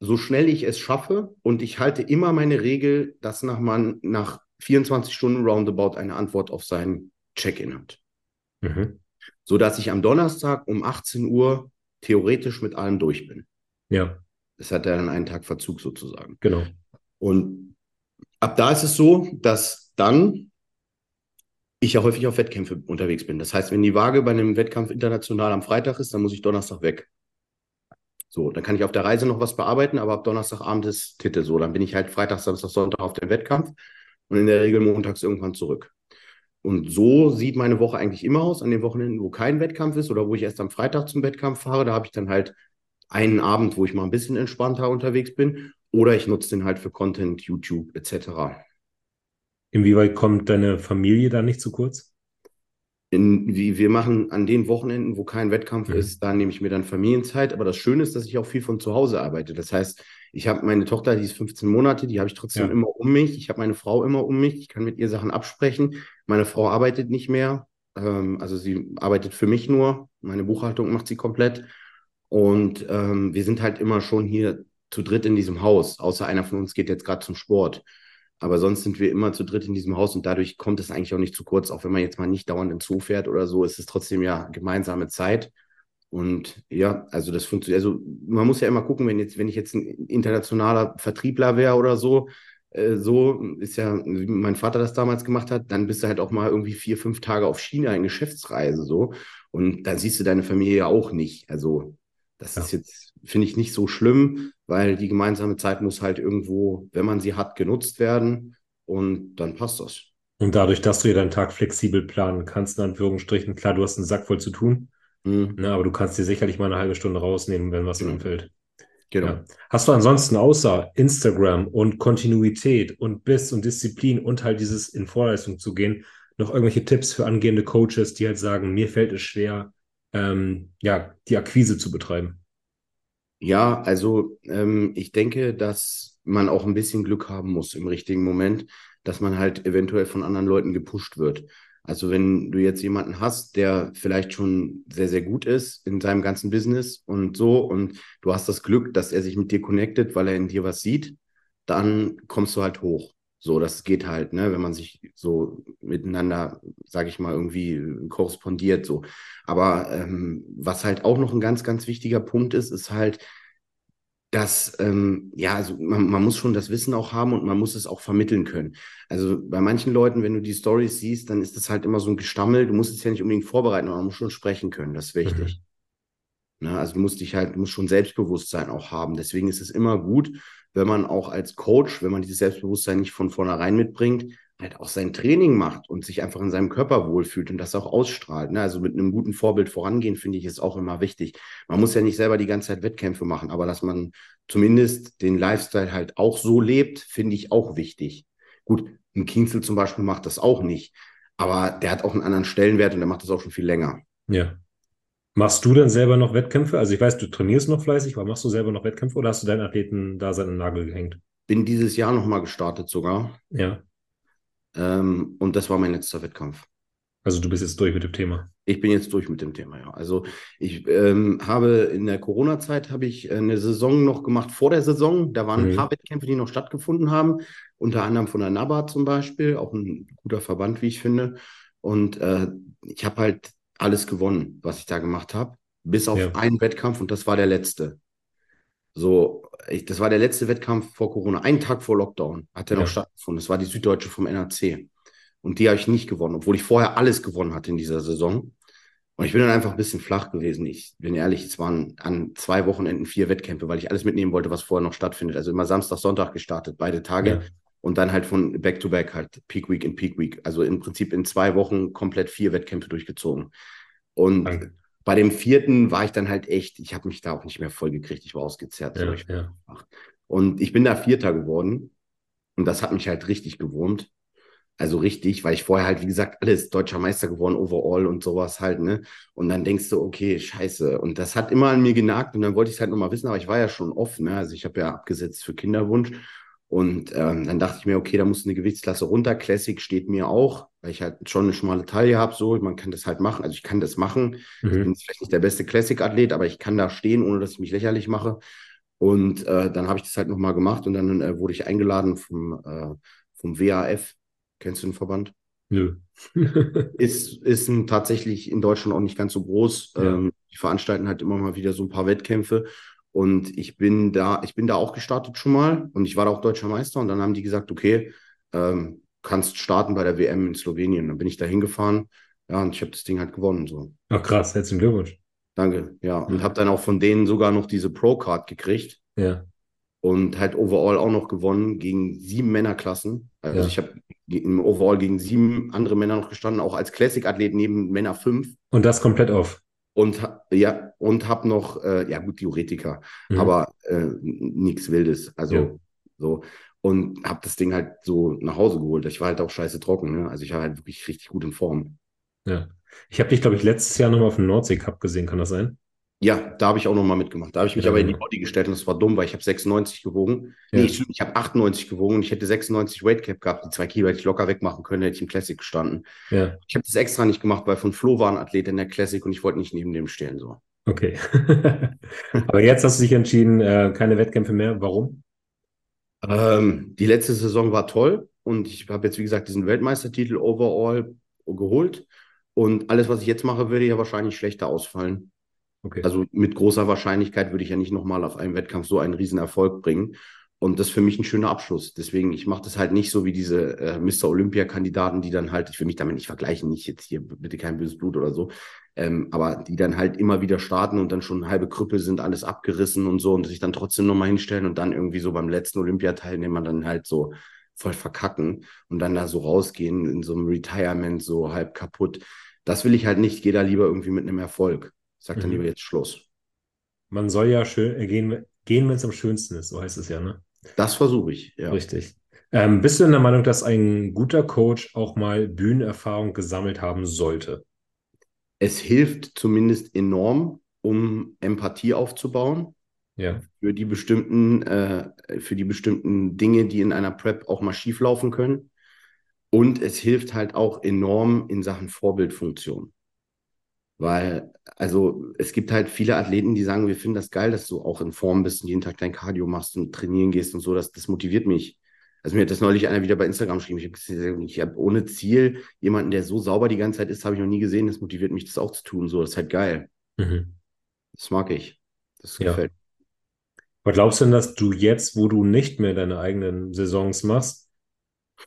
So schnell ich es schaffe. Und ich halte immer meine Regel, dass nach man nach 24 Stunden roundabout eine Antwort auf sein Check-in hat. Mhm. So dass ich am Donnerstag um 18 Uhr theoretisch mit allem durch bin. Ja. Es hat ja dann einen Tag Verzug sozusagen. Genau. Und ab da ist es so, dass dann ich ja häufig auf Wettkämpfe unterwegs bin. Das heißt, wenn die Waage bei einem Wettkampf international am Freitag ist, dann muss ich Donnerstag weg. So, dann kann ich auf der Reise noch was bearbeiten, aber ab Donnerstagabend ist Titel so. Dann bin ich halt Freitag, Samstag, Sonntag auf dem Wettkampf und in der Regel montags irgendwann zurück. Und so sieht meine Woche eigentlich immer aus. An den Wochenenden, wo kein Wettkampf ist oder wo ich erst am Freitag zum Wettkampf fahre, da habe ich dann halt einen Abend, wo ich mal ein bisschen entspannter unterwegs bin. Oder ich nutze den halt für Content, YouTube etc. Inwieweit kommt deine Familie da nicht zu kurz? In, wie, wir machen an den Wochenenden, wo kein Wettkampf mhm. ist, da nehme ich mir dann Familienzeit. Aber das Schöne ist, dass ich auch viel von zu Hause arbeite. Das heißt, ich habe meine Tochter, die ist 15 Monate, die habe ich trotzdem ja. immer um mich. Ich habe meine Frau immer um mich. Ich kann mit ihr Sachen absprechen. Meine Frau arbeitet nicht mehr. Ähm, also sie arbeitet für mich nur. Meine Buchhaltung macht sie komplett. Und ähm, wir sind halt immer schon hier zu dritt in diesem Haus, außer einer von uns geht jetzt gerade zum Sport. Aber sonst sind wir immer zu dritt in diesem Haus und dadurch kommt es eigentlich auch nicht zu kurz. Auch wenn man jetzt mal nicht dauernd ins Zoo fährt oder so, ist es trotzdem ja gemeinsame Zeit. Und ja, also das funktioniert. Also man muss ja immer gucken, wenn jetzt, wenn ich jetzt ein internationaler Vertriebler wäre oder so, äh, so ist ja, wie mein Vater das damals gemacht hat, dann bist du halt auch mal irgendwie vier, fünf Tage auf China in Geschäftsreise so. Und dann siehst du deine Familie ja auch nicht. Also das ja. ist jetzt, finde ich, nicht so schlimm, weil die gemeinsame Zeit muss halt irgendwo, wenn man sie hat, genutzt werden und dann passt das. Und dadurch, dass du dir deinen Tag flexibel planen kannst, in Anführungsstrichen, klar, du hast einen Sack voll zu tun, mhm. na, ne, aber du kannst dir sicherlich mal eine halbe Stunde rausnehmen, wenn was mhm. anfällt. Genau. Ja. Hast du ansonsten außer Instagram und Kontinuität und Biss und Disziplin und halt dieses in Vorleistung zu gehen, noch irgendwelche Tipps für angehende Coaches, die halt sagen, mir fällt es schwer, ähm, ja, die Akquise zu betreiben? Ja, also ähm, ich denke, dass man auch ein bisschen Glück haben muss im richtigen Moment, dass man halt eventuell von anderen Leuten gepusht wird. Also wenn du jetzt jemanden hast, der vielleicht schon sehr, sehr gut ist in seinem ganzen Business und so und du hast das Glück, dass er sich mit dir connectet, weil er in dir was sieht, dann kommst du halt hoch. So, das geht halt, ne, wenn man sich so miteinander, sage ich mal, irgendwie korrespondiert. So. Aber ähm, was halt auch noch ein ganz, ganz wichtiger Punkt ist, ist halt, dass, ähm, ja, also man, man muss schon das Wissen auch haben und man muss es auch vermitteln können. Also bei manchen Leuten, wenn du die Stories siehst, dann ist das halt immer so ein Gestammel. Du musst es ja nicht unbedingt vorbereiten, aber man muss schon sprechen können. Das ist wichtig. Mhm. Ne, also du musst dich halt, du musst schon Selbstbewusstsein auch haben. Deswegen ist es immer gut, wenn man auch als Coach, wenn man dieses Selbstbewusstsein nicht von vornherein mitbringt, halt auch sein Training macht und sich einfach in seinem Körper wohlfühlt und das auch ausstrahlt. Ne? Also mit einem guten Vorbild vorangehen, finde ich, ist auch immer wichtig. Man muss ja nicht selber die ganze Zeit Wettkämpfe machen, aber dass man zumindest den Lifestyle halt auch so lebt, finde ich auch wichtig. Gut, ein Kienzel zum Beispiel macht das auch nicht, aber der hat auch einen anderen Stellenwert und der macht das auch schon viel länger. Ja. Machst du denn selber noch Wettkämpfe? Also ich weiß, du trainierst noch fleißig, aber machst du selber noch Wettkämpfe oder hast du deinen Athleten da seinen Nagel gehängt? Bin dieses Jahr nochmal gestartet sogar. Ja. Ähm, und das war mein letzter Wettkampf. Also du bist jetzt durch mit dem Thema. Ich bin jetzt durch mit dem Thema, ja. Also ich ähm, habe in der Corona-Zeit habe ich eine Saison noch gemacht vor der Saison. Da waren mhm. ein paar Wettkämpfe, die noch stattgefunden haben, unter anderem von der NABA zum Beispiel, auch ein guter Verband, wie ich finde. Und äh, ich habe halt alles gewonnen, was ich da gemacht habe, bis auf ja. einen Wettkampf und das war der letzte. So, ich, das war der letzte Wettkampf vor Corona, einen Tag vor Lockdown hat er ja. noch stattgefunden. Das war die Süddeutsche vom NRC. Und die habe ich nicht gewonnen, obwohl ich vorher alles gewonnen hatte in dieser Saison. Und ich bin dann einfach ein bisschen flach gewesen. Ich bin ehrlich, es waren an zwei Wochenenden vier Wettkämpfe, weil ich alles mitnehmen wollte, was vorher noch stattfindet. Also immer Samstag, Sonntag gestartet, beide Tage. Ja. Und dann halt von Back to Back halt Peak Week in Peak Week. Also im Prinzip in zwei Wochen komplett vier Wettkämpfe durchgezogen. Und Danke. bei dem vierten war ich dann halt echt, ich habe mich da auch nicht mehr voll gekriegt. Ich war ausgezerrt. Ja, so. ja. Und ich bin da Vierter geworden. Und das hat mich halt richtig gewurmt. Also richtig, weil ich vorher halt, wie gesagt, alles deutscher Meister geworden, overall und sowas halt, ne? Und dann denkst du, okay, scheiße. Und das hat immer an mir genagt und dann wollte ich es halt nochmal wissen, aber ich war ja schon offen, ne? Also ich habe ja abgesetzt für Kinderwunsch. Und ähm, dann dachte ich mir, okay, da muss eine Gewichtsklasse runter. Classic steht mir auch, weil ich halt schon eine schmale Taille habe, so. Man kann das halt machen. Also ich kann das machen. Mhm. Ich bin vielleicht nicht der beste Classic-Athlet, aber ich kann da stehen, ohne dass ich mich lächerlich mache. Und äh, dann habe ich das halt nochmal gemacht und dann äh, wurde ich eingeladen vom, äh, vom WAF Kennst du den Verband? Nö. ist, ist ein, tatsächlich in Deutschland auch nicht ganz so groß. Ja. Ähm, die veranstalten halt immer mal wieder so ein paar Wettkämpfe. Und ich bin da, ich bin da auch gestartet schon mal und ich war da auch deutscher Meister und dann haben die gesagt, okay, ähm, kannst starten bei der WM in Slowenien. Dann bin ich da hingefahren, ja, und ich habe das Ding halt gewonnen. So. Ach krass, herzlichen Glückwunsch. Danke, ja. Und habe dann auch von denen sogar noch diese Pro-Card gekriegt. Ja. Und halt overall auch noch gewonnen gegen sieben Männerklassen. Also ja. ich habe im Overall gegen sieben andere Männer noch gestanden, auch als Classic-Athlet neben Männer fünf. Und das komplett auf. Und ja, und habe noch, äh, ja gut, Theoretiker, mhm. aber äh, nichts Wildes. Also ja. so. Und habe das Ding halt so nach Hause geholt. Ich war halt auch scheiße trocken. Ne? Also ich war halt wirklich richtig gut in Form. Ja. Ich habe dich, glaube ich, letztes Jahr nochmal auf dem Nordsee Cup gesehen, kann das sein? Ja, da habe ich auch nochmal mitgemacht. Da habe ich mich ja, aber in die Body gestellt und das war dumm, weil ich habe 96 gewogen. Ja. Nee, ich, ich habe 98 gewogen und ich hätte 96 Weightcap gehabt. Die zwei Kilo hätte ich locker wegmachen können, hätte ich im Classic gestanden. Ja. Ich habe das extra nicht gemacht, weil von Flo war ein Athlet in der Classic und ich wollte nicht neben dem stehen. So. Okay. aber jetzt hast du dich entschieden, äh, keine Wettkämpfe mehr. Warum? Ähm, die letzte Saison war toll und ich habe jetzt, wie gesagt, diesen Weltmeistertitel overall geholt. Und alles, was ich jetzt mache, würde ja wahrscheinlich schlechter ausfallen. Okay. Also mit großer Wahrscheinlichkeit würde ich ja nicht nochmal auf einem Wettkampf so einen riesen Erfolg bringen. Und das ist für mich ein schöner Abschluss. Deswegen, ich mache das halt nicht so wie diese äh, Mr. Olympia-Kandidaten, die dann halt, ich will mich damit nicht vergleichen, nicht jetzt hier bitte kein böses Blut oder so, ähm, aber die dann halt immer wieder starten und dann schon halbe Krüppel sind, alles abgerissen und so und sich dann trotzdem nochmal hinstellen und dann irgendwie so beim letzten Olympiateilnehmer dann halt so voll verkacken und dann da so rausgehen in so einem Retirement so halb kaputt. Das will ich halt nicht. Geh da lieber irgendwie mit einem Erfolg. Sag dann mhm. lieber jetzt Schluss. Man soll ja schön äh, gehen, gehen wenn es am schönsten ist, so heißt es ja, ne? Das versuche ich, ja. Richtig. Ähm, bist du in der Meinung, dass ein guter Coach auch mal Bühnenerfahrung gesammelt haben sollte? Es hilft zumindest enorm, um Empathie aufzubauen. Ja. Für die bestimmten, äh, für die bestimmten Dinge, die in einer Prep auch mal schieflaufen können. Und es hilft halt auch enorm in Sachen Vorbildfunktion. Weil, also es gibt halt viele Athleten, die sagen, wir finden das geil, dass du auch in Form bist und jeden Tag dein Cardio machst und trainieren gehst und so. Das, das motiviert mich. Also mir hat das neulich einer wieder bei Instagram geschrieben. Ich habe ich hab ohne Ziel jemanden, der so sauber die ganze Zeit ist, habe ich noch nie gesehen. Das motiviert mich, das auch zu tun. So, das ist halt geil. Mhm. Das mag ich. Das ja. gefällt. Aber glaubst du denn, dass du jetzt, wo du nicht mehr deine eigenen Saisons machst,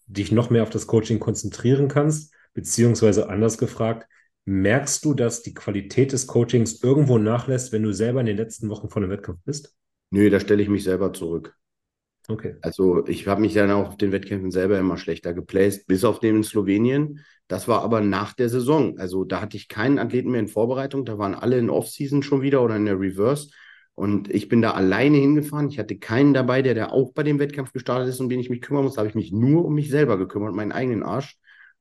dich noch mehr auf das Coaching konzentrieren kannst? Beziehungsweise anders gefragt, Merkst du, dass die Qualität des Coachings irgendwo nachlässt, wenn du selber in den letzten Wochen vor dem Wettkampf bist? Nö, da stelle ich mich selber zurück. Okay. Also ich habe mich dann auch auf den Wettkämpfen selber immer schlechter geplaced, bis auf den in Slowenien. Das war aber nach der Saison. Also da hatte ich keinen Athleten mehr in Vorbereitung. Da waren alle in Offseason schon wieder oder in der Reverse. Und ich bin da alleine hingefahren. Ich hatte keinen dabei, der da auch bei dem Wettkampf gestartet ist, um den ich mich kümmern muss. Da habe ich mich nur um mich selber gekümmert, meinen eigenen Arsch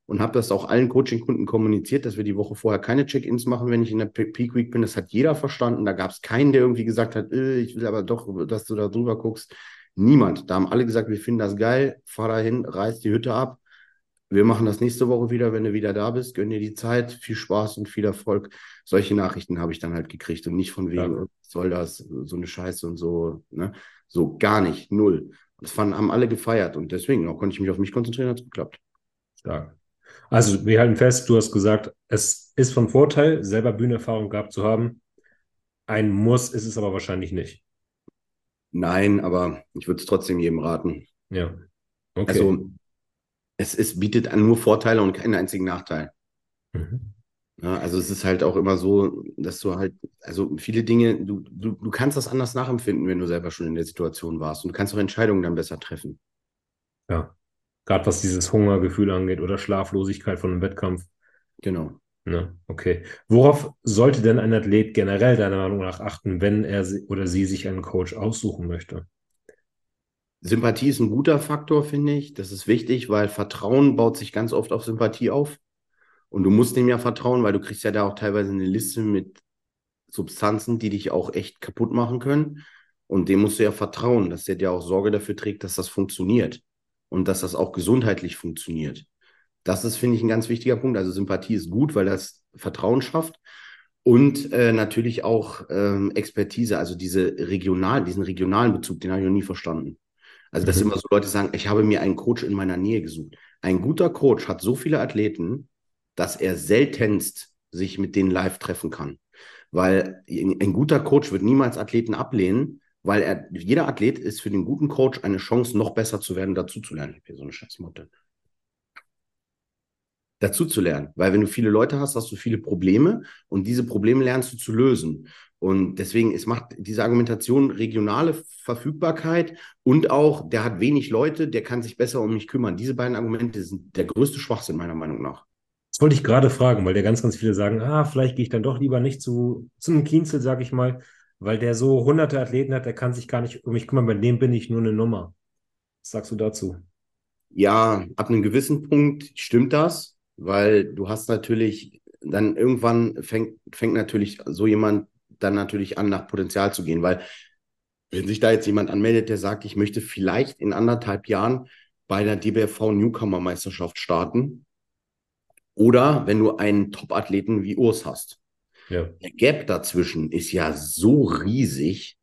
und habe das auch allen Coaching-Kunden kommuniziert, dass wir die Woche vorher keine Check-ins machen, wenn ich in der Peak Week bin. Das hat jeder verstanden. Da gab es keinen, der irgendwie gesagt hat, äh, ich will aber doch, dass du da drüber guckst. Niemand. Da haben alle gesagt, wir finden das geil, fahr da hin, reiß die Hütte ab. Wir machen das nächste Woche wieder, wenn du wieder da bist. Gönn dir die Zeit, viel Spaß und viel Erfolg. Solche Nachrichten habe ich dann halt gekriegt und nicht von wegen, ja. soll das, so eine Scheiße und so. Ne? So gar nicht, null. Das fanden, haben alle gefeiert und deswegen konnte ich mich auf mich konzentrieren, hat es geklappt. Stark. Also wir halten fest, du hast gesagt, es ist von Vorteil, selber Bühnenerfahrung gehabt zu haben. Ein Muss ist es aber wahrscheinlich nicht. Nein, aber ich würde es trotzdem jedem raten. Ja. Okay. Also es, es bietet nur Vorteile und keinen einzigen Nachteil. Mhm. Ja, also es ist halt auch immer so, dass du halt, also viele Dinge, du, du, du kannst das anders nachempfinden, wenn du selber schon in der Situation warst. Und du kannst auch Entscheidungen dann besser treffen. Ja. Gerade was dieses Hungergefühl angeht oder Schlaflosigkeit von einem Wettkampf. Genau. Ne? Okay. Worauf sollte denn ein Athlet generell deiner Meinung nach achten, wenn er oder sie sich einen Coach aussuchen möchte? Sympathie ist ein guter Faktor, finde ich. Das ist wichtig, weil Vertrauen baut sich ganz oft auf Sympathie auf. Und du musst dem ja vertrauen, weil du kriegst ja da auch teilweise eine Liste mit Substanzen, die dich auch echt kaputt machen können. Und dem musst du ja vertrauen, dass der dir auch Sorge dafür trägt, dass das funktioniert und dass das auch gesundheitlich funktioniert. Das ist, finde ich, ein ganz wichtiger Punkt. Also Sympathie ist gut, weil das Vertrauen schafft. Und äh, natürlich auch ähm, Expertise, also diese regional, diesen regionalen Bezug, den habe ich noch nie verstanden. Also, dass mhm. immer so Leute sagen, ich habe mir einen Coach in meiner Nähe gesucht. Ein guter Coach hat so viele Athleten, dass er seltenst sich mit denen live treffen kann. Weil ein guter Coach wird niemals Athleten ablehnen, weil er, jeder Athlet ist für den guten Coach eine Chance, noch besser zu werden, dazu zu lernen. Ich habe so eine Scheißmotte. Dazu zu lernen. Weil wenn du viele Leute hast, hast du viele Probleme und diese Probleme lernst du zu lösen. Und deswegen, es macht diese Argumentation regionale Verfügbarkeit und auch, der hat wenig Leute, der kann sich besser um mich kümmern. Diese beiden Argumente sind der größte Schwachsinn meiner Meinung nach. Das wollte ich gerade fragen, weil der ganz, ganz viele sagen, ah, vielleicht gehe ich dann doch lieber nicht zu, zu einem Kienzel, sag ich mal, weil der so hunderte Athleten hat, der kann sich gar nicht um mich kümmern, bei dem bin ich nur eine Nummer. Was sagst du dazu? Ja, ab einem gewissen Punkt stimmt das, weil du hast natürlich, dann irgendwann fängt, fängt natürlich so jemand dann natürlich an, nach Potenzial zu gehen, weil wenn sich da jetzt jemand anmeldet, der sagt, ich möchte vielleicht in anderthalb Jahren bei der DBFV Newcomer Meisterschaft starten, oder wenn du einen Top-Athleten wie Urs hast, ja. Der Gap dazwischen ist ja so riesig.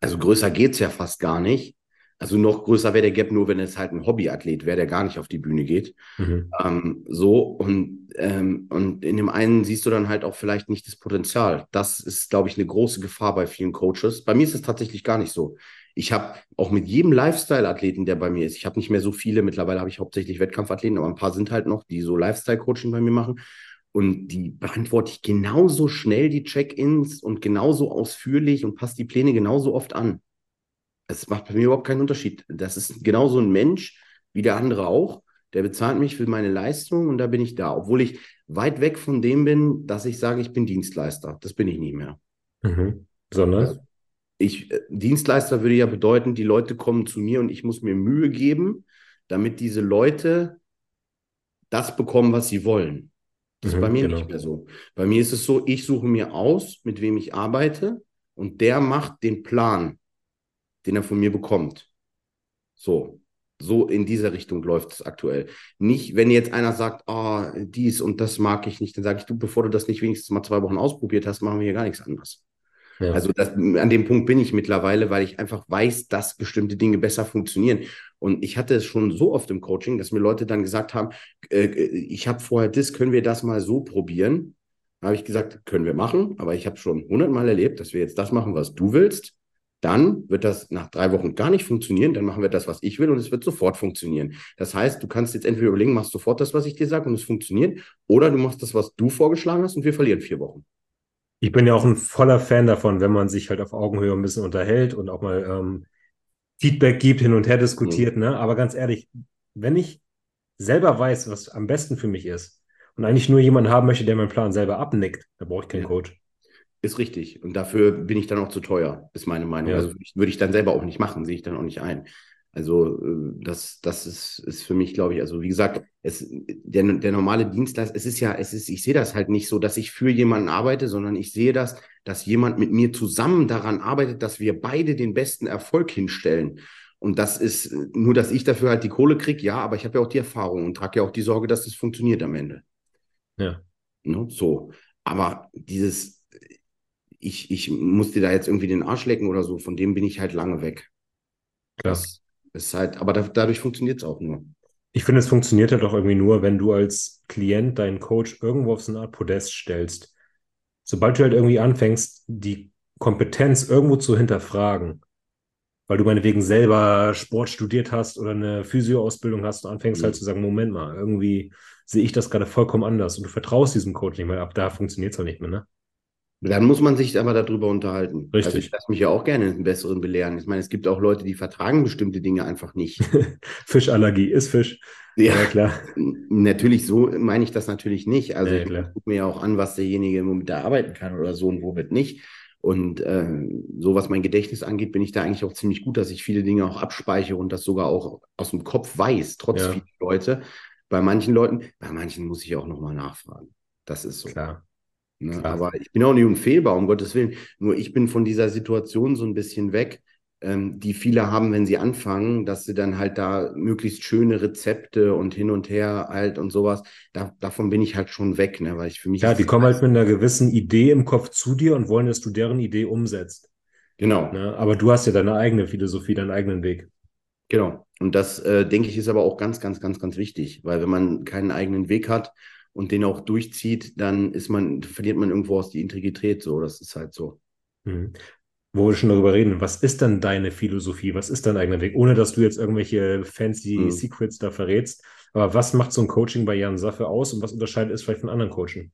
Also größer geht es ja fast gar nicht. Also noch größer wäre der Gap nur, wenn es halt ein Hobbyathlet wäre, der gar nicht auf die Bühne geht. Mhm. Ähm, so und, ähm, und in dem einen siehst du dann halt auch vielleicht nicht das Potenzial. Das ist, glaube ich, eine große Gefahr bei vielen Coaches. Bei mir ist es tatsächlich gar nicht so. Ich habe auch mit jedem Lifestyle-Athleten, der bei mir ist, ich habe nicht mehr so viele, mittlerweile habe ich hauptsächlich Wettkampfathleten, aber ein paar sind halt noch, die so Lifestyle-Coaching bei mir machen. Und die beantworte ich genauso schnell, die Check-ins und genauso ausführlich und passe die Pläne genauso oft an. Es macht bei mir überhaupt keinen Unterschied. Das ist genauso ein Mensch wie der andere auch. Der bezahlt mich für meine Leistung und da bin ich da. Obwohl ich weit weg von dem bin, dass ich sage, ich bin Dienstleister. Das bin ich nie mehr. Mhm. Sondern? Also ich, äh, Dienstleister würde ja bedeuten, die Leute kommen zu mir und ich muss mir Mühe geben, damit diese Leute das bekommen, was sie wollen. Das mhm, ist bei mir genau. nicht mehr so. Bei mir ist es so, ich suche mir aus, mit wem ich arbeite und der macht den Plan, den er von mir bekommt. So, so in dieser Richtung läuft es aktuell. Nicht, wenn jetzt einer sagt, oh, dies und das mag ich nicht, dann sage ich, du, bevor du das nicht wenigstens mal zwei Wochen ausprobiert hast, machen wir hier gar nichts anderes. Ja. Also das, an dem Punkt bin ich mittlerweile, weil ich einfach weiß, dass bestimmte Dinge besser funktionieren. Und ich hatte es schon so oft im Coaching, dass mir Leute dann gesagt haben, äh, ich habe vorher das, können wir das mal so probieren? Habe ich gesagt, können wir machen, aber ich habe schon hundertmal erlebt, dass wir jetzt das machen, was du willst. Dann wird das nach drei Wochen gar nicht funktionieren. Dann machen wir das, was ich will, und es wird sofort funktionieren. Das heißt, du kannst jetzt entweder überlegen, machst sofort das, was ich dir sage, und es funktioniert, oder du machst das, was du vorgeschlagen hast, und wir verlieren vier Wochen. Ich bin ja auch ein voller Fan davon, wenn man sich halt auf Augenhöhe ein bisschen unterhält und auch mal ähm, Feedback gibt, hin und her diskutiert. Mhm. Ne? Aber ganz ehrlich, wenn ich selber weiß, was am besten für mich ist und eigentlich nur jemanden haben möchte, der meinen Plan selber abnickt, da brauche ich keinen ja. Coach. Ist richtig. Und dafür bin ich dann auch zu teuer, ist meine Meinung. Ja. Also würde ich dann selber auch nicht machen, sehe ich dann auch nicht ein. Also äh, das, das ist, ist für mich, glaube ich, also wie gesagt, es, der, der normale Dienstleister, es ist ja, es ist, ich sehe das halt nicht so, dass ich für jemanden arbeite, sondern ich sehe das, dass jemand mit mir zusammen daran arbeitet, dass wir beide den besten Erfolg hinstellen. Und das ist nur, dass ich dafür halt die Kohle kriege, ja, aber ich habe ja auch die Erfahrung und trage ja auch die Sorge, dass das funktioniert am Ende. Ja. Ne, so. Aber dieses, ich, ich muss dir da jetzt irgendwie den Arsch lecken oder so, von dem bin ich halt lange weg. Klar. Das, ist halt, aber da, dadurch funktioniert es auch nur. Ich finde, es funktioniert halt auch irgendwie nur, wenn du als Klient deinen Coach irgendwo auf so eine Art Podest stellst. Sobald du halt irgendwie anfängst, die Kompetenz irgendwo zu hinterfragen, weil du meinetwegen selber Sport studiert hast oder eine Physioausbildung hast und anfängst halt mhm. halt zu sagen, Moment mal, irgendwie sehe ich das gerade vollkommen anders und du vertraust diesem Coach nicht mehr ab, da funktioniert es halt nicht mehr, ne? Dann muss man sich aber darüber unterhalten. Also Richtig. Also ich lasse mich ja auch gerne einen besseren belehren. Ich meine, es gibt auch Leute, die vertragen bestimmte Dinge einfach nicht. Fischallergie ist Fisch. Ja, ja, klar. Natürlich, so meine ich das natürlich nicht. Also ja, ich gucke mir ja auch an, was derjenige womit da arbeiten kann oder so und womit nicht. Und äh, so was mein Gedächtnis angeht, bin ich da eigentlich auch ziemlich gut, dass ich viele Dinge auch abspeichere und das sogar auch aus dem Kopf weiß, trotz ja. vieler Leute. Bei manchen Leuten, bei manchen muss ich auch nochmal nachfragen. Das ist so. Klar. Ne? Aber ich bin auch nicht unfehlbar, um Gottes Willen. Nur ich bin von dieser Situation so ein bisschen weg, ähm, die viele haben, wenn sie anfangen, dass sie dann halt da möglichst schöne Rezepte und hin und her halt und sowas. Da, davon bin ich halt schon weg, ne? weil ich für mich. Ja, die kommen halt, halt mit einer gewissen Idee im Kopf zu dir und wollen, dass du deren Idee umsetzt. Genau. Ne? Aber du hast ja deine eigene Philosophie, deinen eigenen Weg. Genau. Und das, äh, denke ich, ist aber auch ganz, ganz, ganz, ganz wichtig, weil wenn man keinen eigenen Weg hat, und den auch durchzieht, dann ist man, verliert man irgendwo aus die Integrität. So, das ist halt so. Mhm. Wo wir schon darüber reden, was ist dann deine Philosophie? Was ist dein eigener Weg? Ohne dass du jetzt irgendwelche fancy mhm. Secrets da verrätst. Aber was macht so ein Coaching bei Jan Saffe aus und was unterscheidet es vielleicht von anderen Coachen,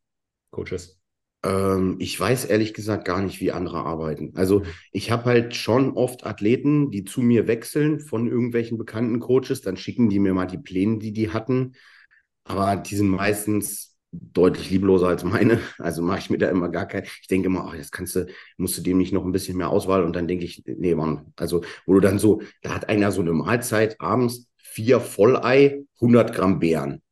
Coaches? Ähm, ich weiß ehrlich gesagt gar nicht, wie andere arbeiten. Also mhm. ich habe halt schon oft Athleten, die zu mir wechseln von irgendwelchen bekannten Coaches, dann schicken die mir mal die Pläne, die die hatten aber die sind meistens deutlich liebloser als meine. Also mache ich mir da immer gar kein. Ich denke immer, ach, jetzt kannst du, musst du dem nicht noch ein bisschen mehr Auswahl und dann denke ich, nee, Mann. Also, wo du dann so, da hat einer so eine Mahlzeit abends, vier Vollei, 100 Gramm Beeren.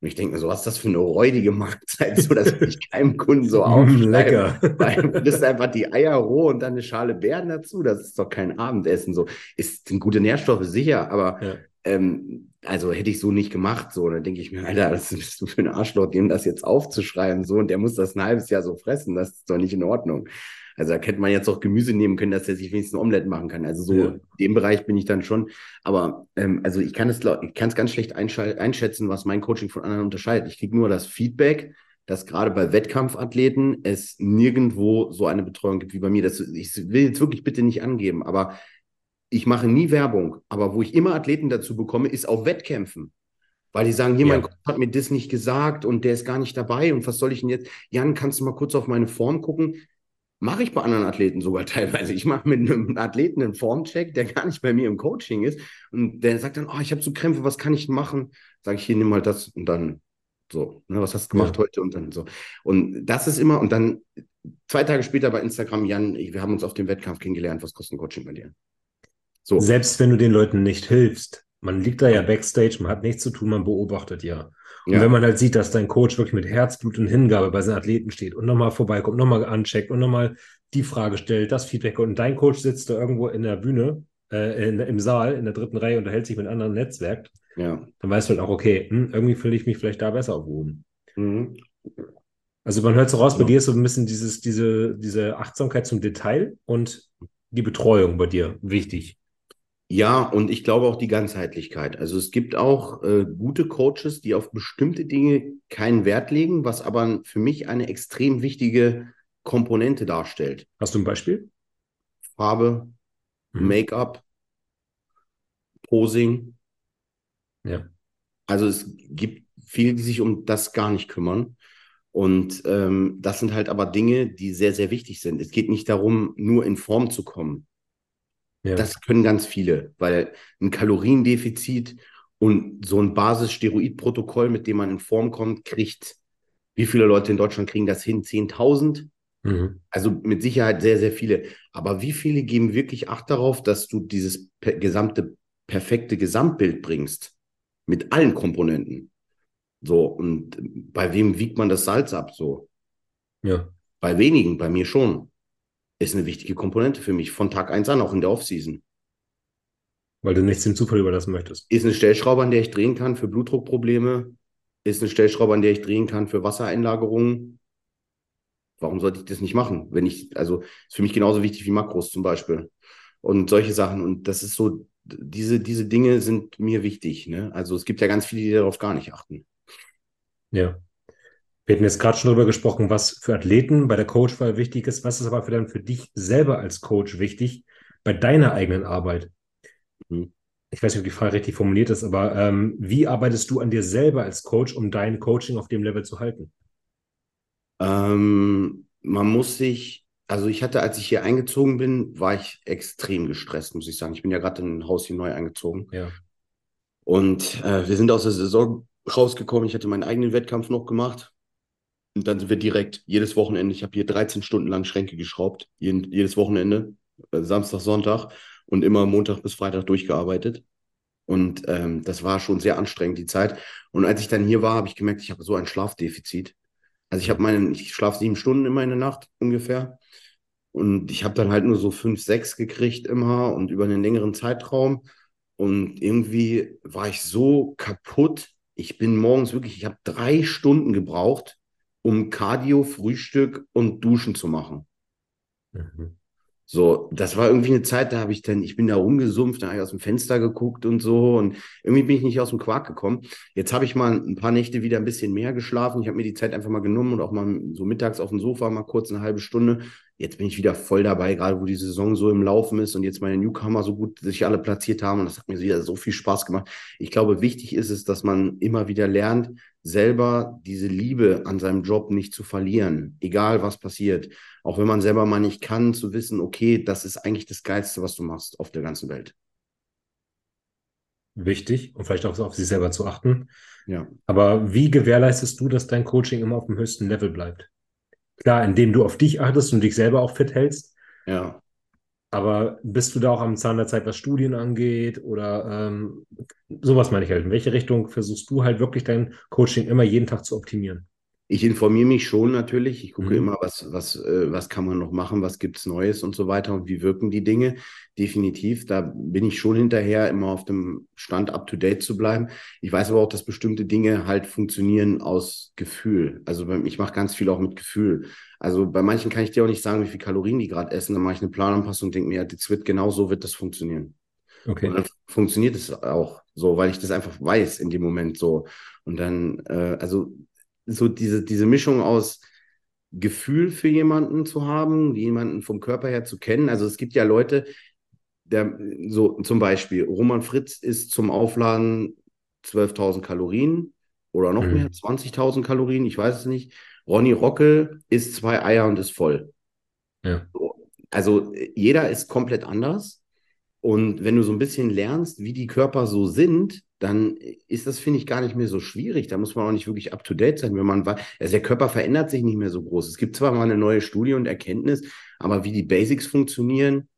Und ich denke mir so, was ist das für eine räudige Mahlzeit, so dass ich keinem Kunden so mm, aufschreibe. Lecker. Weil das ist einfach die Eier roh und dann eine Schale Beeren dazu. Das ist doch kein Abendessen. So ist sind gute Nährstoffe sicher, aber ja. ähm, also hätte ich so nicht gemacht, so. Und dann denke ich mir, Alter, das bist du für ein Arschloch, dem das jetzt aufzuschreiben, so. Und der muss das ein halbes Jahr so fressen, das ist doch nicht in Ordnung. Also da könnte man jetzt auch Gemüse nehmen können, dass er sich wenigstens ein Omelette machen kann. Also so ja. in dem Bereich bin ich dann schon. Aber ähm, also ich kann es ich kann es ganz schlecht einschätzen, was mein Coaching von anderen unterscheidet. Ich kriege nur das Feedback, dass gerade bei Wettkampfathleten es nirgendwo so eine Betreuung gibt wie bei mir. Das, ich will jetzt wirklich bitte nicht angeben, aber ich mache nie Werbung, aber wo ich immer Athleten dazu bekomme, ist auf Wettkämpfen. Weil die sagen, hier, ja. mein Coach hat mir das nicht gesagt und der ist gar nicht dabei und was soll ich denn jetzt? Jan, kannst du mal kurz auf meine Form gucken? Mache ich bei anderen Athleten sogar teilweise. Ich mache mit einem Athleten einen Formcheck, der gar nicht bei mir im Coaching ist. Und der sagt dann, oh, ich habe so Krämpfe, was kann ich machen? Sage ich, hier, nimm mal das und dann so. Ne, was hast du gemacht ja. heute? Und dann so. Und das ist immer, und dann zwei Tage später bei Instagram, Jan, wir haben uns auf dem Wettkampf kennengelernt, was kostet ein Coaching bei dir? So. Selbst wenn du den Leuten nicht hilfst, man liegt da ja backstage, man hat nichts zu tun, man beobachtet ja. Und ja. wenn man halt sieht, dass dein Coach wirklich mit Herzblut und Hingabe bei seinen Athleten steht und nochmal vorbeikommt, nochmal ancheckt und nochmal die Frage stellt, das Feedback und dein Coach sitzt da irgendwo in der Bühne, äh, in, im Saal, in der dritten Reihe und unterhält sich mit anderen Netzwerk, ja. dann weißt du halt auch, okay, hm, irgendwie fühle ich mich vielleicht da besser oben. Mhm. Also man hört so raus, bei dir ist so ein bisschen dieses, diese, diese Achtsamkeit zum Detail und die Betreuung bei dir wichtig. Ja, und ich glaube auch die Ganzheitlichkeit. Also es gibt auch äh, gute Coaches, die auf bestimmte Dinge keinen Wert legen, was aber für mich eine extrem wichtige Komponente darstellt. Hast du ein Beispiel? Farbe, mhm. Make-up, Posing. Ja. Also es gibt viele, die sich um das gar nicht kümmern. Und ähm, das sind halt aber Dinge, die sehr, sehr wichtig sind. Es geht nicht darum, nur in Form zu kommen. Ja. Das können ganz viele, weil ein Kaloriendefizit und so ein Basis-Steroid-Protokoll, mit dem man in Form kommt, kriegt, wie viele Leute in Deutschland kriegen das hin? 10.000? Mhm. Also mit Sicherheit sehr, sehr viele. Aber wie viele geben wirklich Acht darauf, dass du dieses per gesamte, perfekte Gesamtbild bringst? Mit allen Komponenten. So, und bei wem wiegt man das Salz ab? So. Ja. Bei wenigen, bei mir schon ist eine wichtige Komponente für mich, von Tag 1 an, auch in der Offseason. Weil du nichts dem Zufall überlassen möchtest. Ist eine Stellschraube, an der ich drehen kann für Blutdruckprobleme. Ist eine Stellschraube, an der ich drehen kann für Wassereinlagerungen. Warum sollte ich das nicht machen? Wenn ich, also ist für mich genauso wichtig wie Makros zum Beispiel. Und solche Sachen. Und das ist so, diese, diese Dinge sind mir wichtig. Ne? Also es gibt ja ganz viele, die darauf gar nicht achten. Ja. Wir hatten jetzt gerade schon darüber gesprochen, was für Athleten bei der Coachwahl wichtig ist. Was ist aber für, dann für dich selber als Coach wichtig bei deiner eigenen Arbeit? Hm. Ich weiß nicht, ob die Frage richtig formuliert ist, aber ähm, wie arbeitest du an dir selber als Coach, um dein Coaching auf dem Level zu halten? Ähm, man muss sich, also ich hatte, als ich hier eingezogen bin, war ich extrem gestresst, muss ich sagen. Ich bin ja gerade in ein Haus hier neu eingezogen. Ja. Und äh, wir sind aus der Saison rausgekommen. Ich hatte meinen eigenen Wettkampf noch gemacht und dann sind wir direkt jedes Wochenende, ich habe hier 13 Stunden lang Schränke geschraubt, jeden, jedes Wochenende, äh, Samstag, Sonntag und immer Montag bis Freitag durchgearbeitet. Und ähm, das war schon sehr anstrengend, die Zeit. Und als ich dann hier war, habe ich gemerkt, ich habe so ein Schlafdefizit. Also ich habe meinen, ich schlafe sieben Stunden immer in der Nacht ungefähr. Und ich habe dann halt nur so fünf, sechs gekriegt immer und über einen längeren Zeitraum. Und irgendwie war ich so kaputt. Ich bin morgens wirklich, ich habe drei Stunden gebraucht, um Cardio, Frühstück und Duschen zu machen. Mhm. So, das war irgendwie eine Zeit, da habe ich dann, ich bin da rumgesumpft, da habe ich aus dem Fenster geguckt und so und irgendwie bin ich nicht aus dem Quark gekommen. Jetzt habe ich mal ein paar Nächte wieder ein bisschen mehr geschlafen. Ich habe mir die Zeit einfach mal genommen und auch mal so mittags auf dem Sofa mal kurz eine halbe Stunde. Jetzt bin ich wieder voll dabei, gerade wo die Saison so im Laufen ist und jetzt meine Newcomer so gut sich alle platziert haben und das hat mir wieder so viel Spaß gemacht. Ich glaube, wichtig ist es, dass man immer wieder lernt, selber diese Liebe an seinem Job nicht zu verlieren, egal was passiert. Auch wenn man selber mal nicht kann, zu wissen, okay, das ist eigentlich das Geilste, was du machst auf der ganzen Welt. Wichtig und vielleicht auch auf sich selber zu achten. Ja. Aber wie gewährleistest du, dass dein Coaching immer auf dem höchsten Level bleibt? Klar, indem du auf dich achtest und dich selber auch fit hältst. Ja. Aber bist du da auch am Zahn der Zeit, was Studien angeht? Oder ähm, sowas meine ich halt. In welche Richtung versuchst du halt wirklich dein Coaching immer jeden Tag zu optimieren? Ich informiere mich schon natürlich. Ich gucke mhm. immer, was, was, äh, was kann man noch machen, was gibt es Neues und so weiter und wie wirken die Dinge. Definitiv, da bin ich schon hinterher, immer auf dem Stand up-to-date zu bleiben. Ich weiß aber auch, dass bestimmte Dinge halt funktionieren aus Gefühl. Also ich mache ganz viel auch mit Gefühl. Also bei manchen kann ich dir auch nicht sagen, wie viel Kalorien die gerade essen. Dann mache ich eine Plananpassung und denke mir, ja, das wird genau so wird das funktionieren. Okay. Und dann funktioniert es auch so, weil ich das einfach weiß in dem Moment so. Und dann, äh, also so diese, diese Mischung aus Gefühl für jemanden zu haben, jemanden vom Körper her zu kennen. Also es gibt ja Leute, der, so zum Beispiel, Roman Fritz ist zum Aufladen 12.000 Kalorien oder noch mhm. mehr, 20.000 Kalorien, ich weiß es nicht. Ronny Rockel isst zwei Eier und ist voll. Ja. Also jeder ist komplett anders. Und wenn du so ein bisschen lernst, wie die Körper so sind, dann ist das, finde ich, gar nicht mehr so schwierig. Da muss man auch nicht wirklich up-to-date sein, wenn man weiß, also der Körper verändert sich nicht mehr so groß. Es gibt zwar mal eine neue Studie und Erkenntnis, aber wie die Basics funktionieren,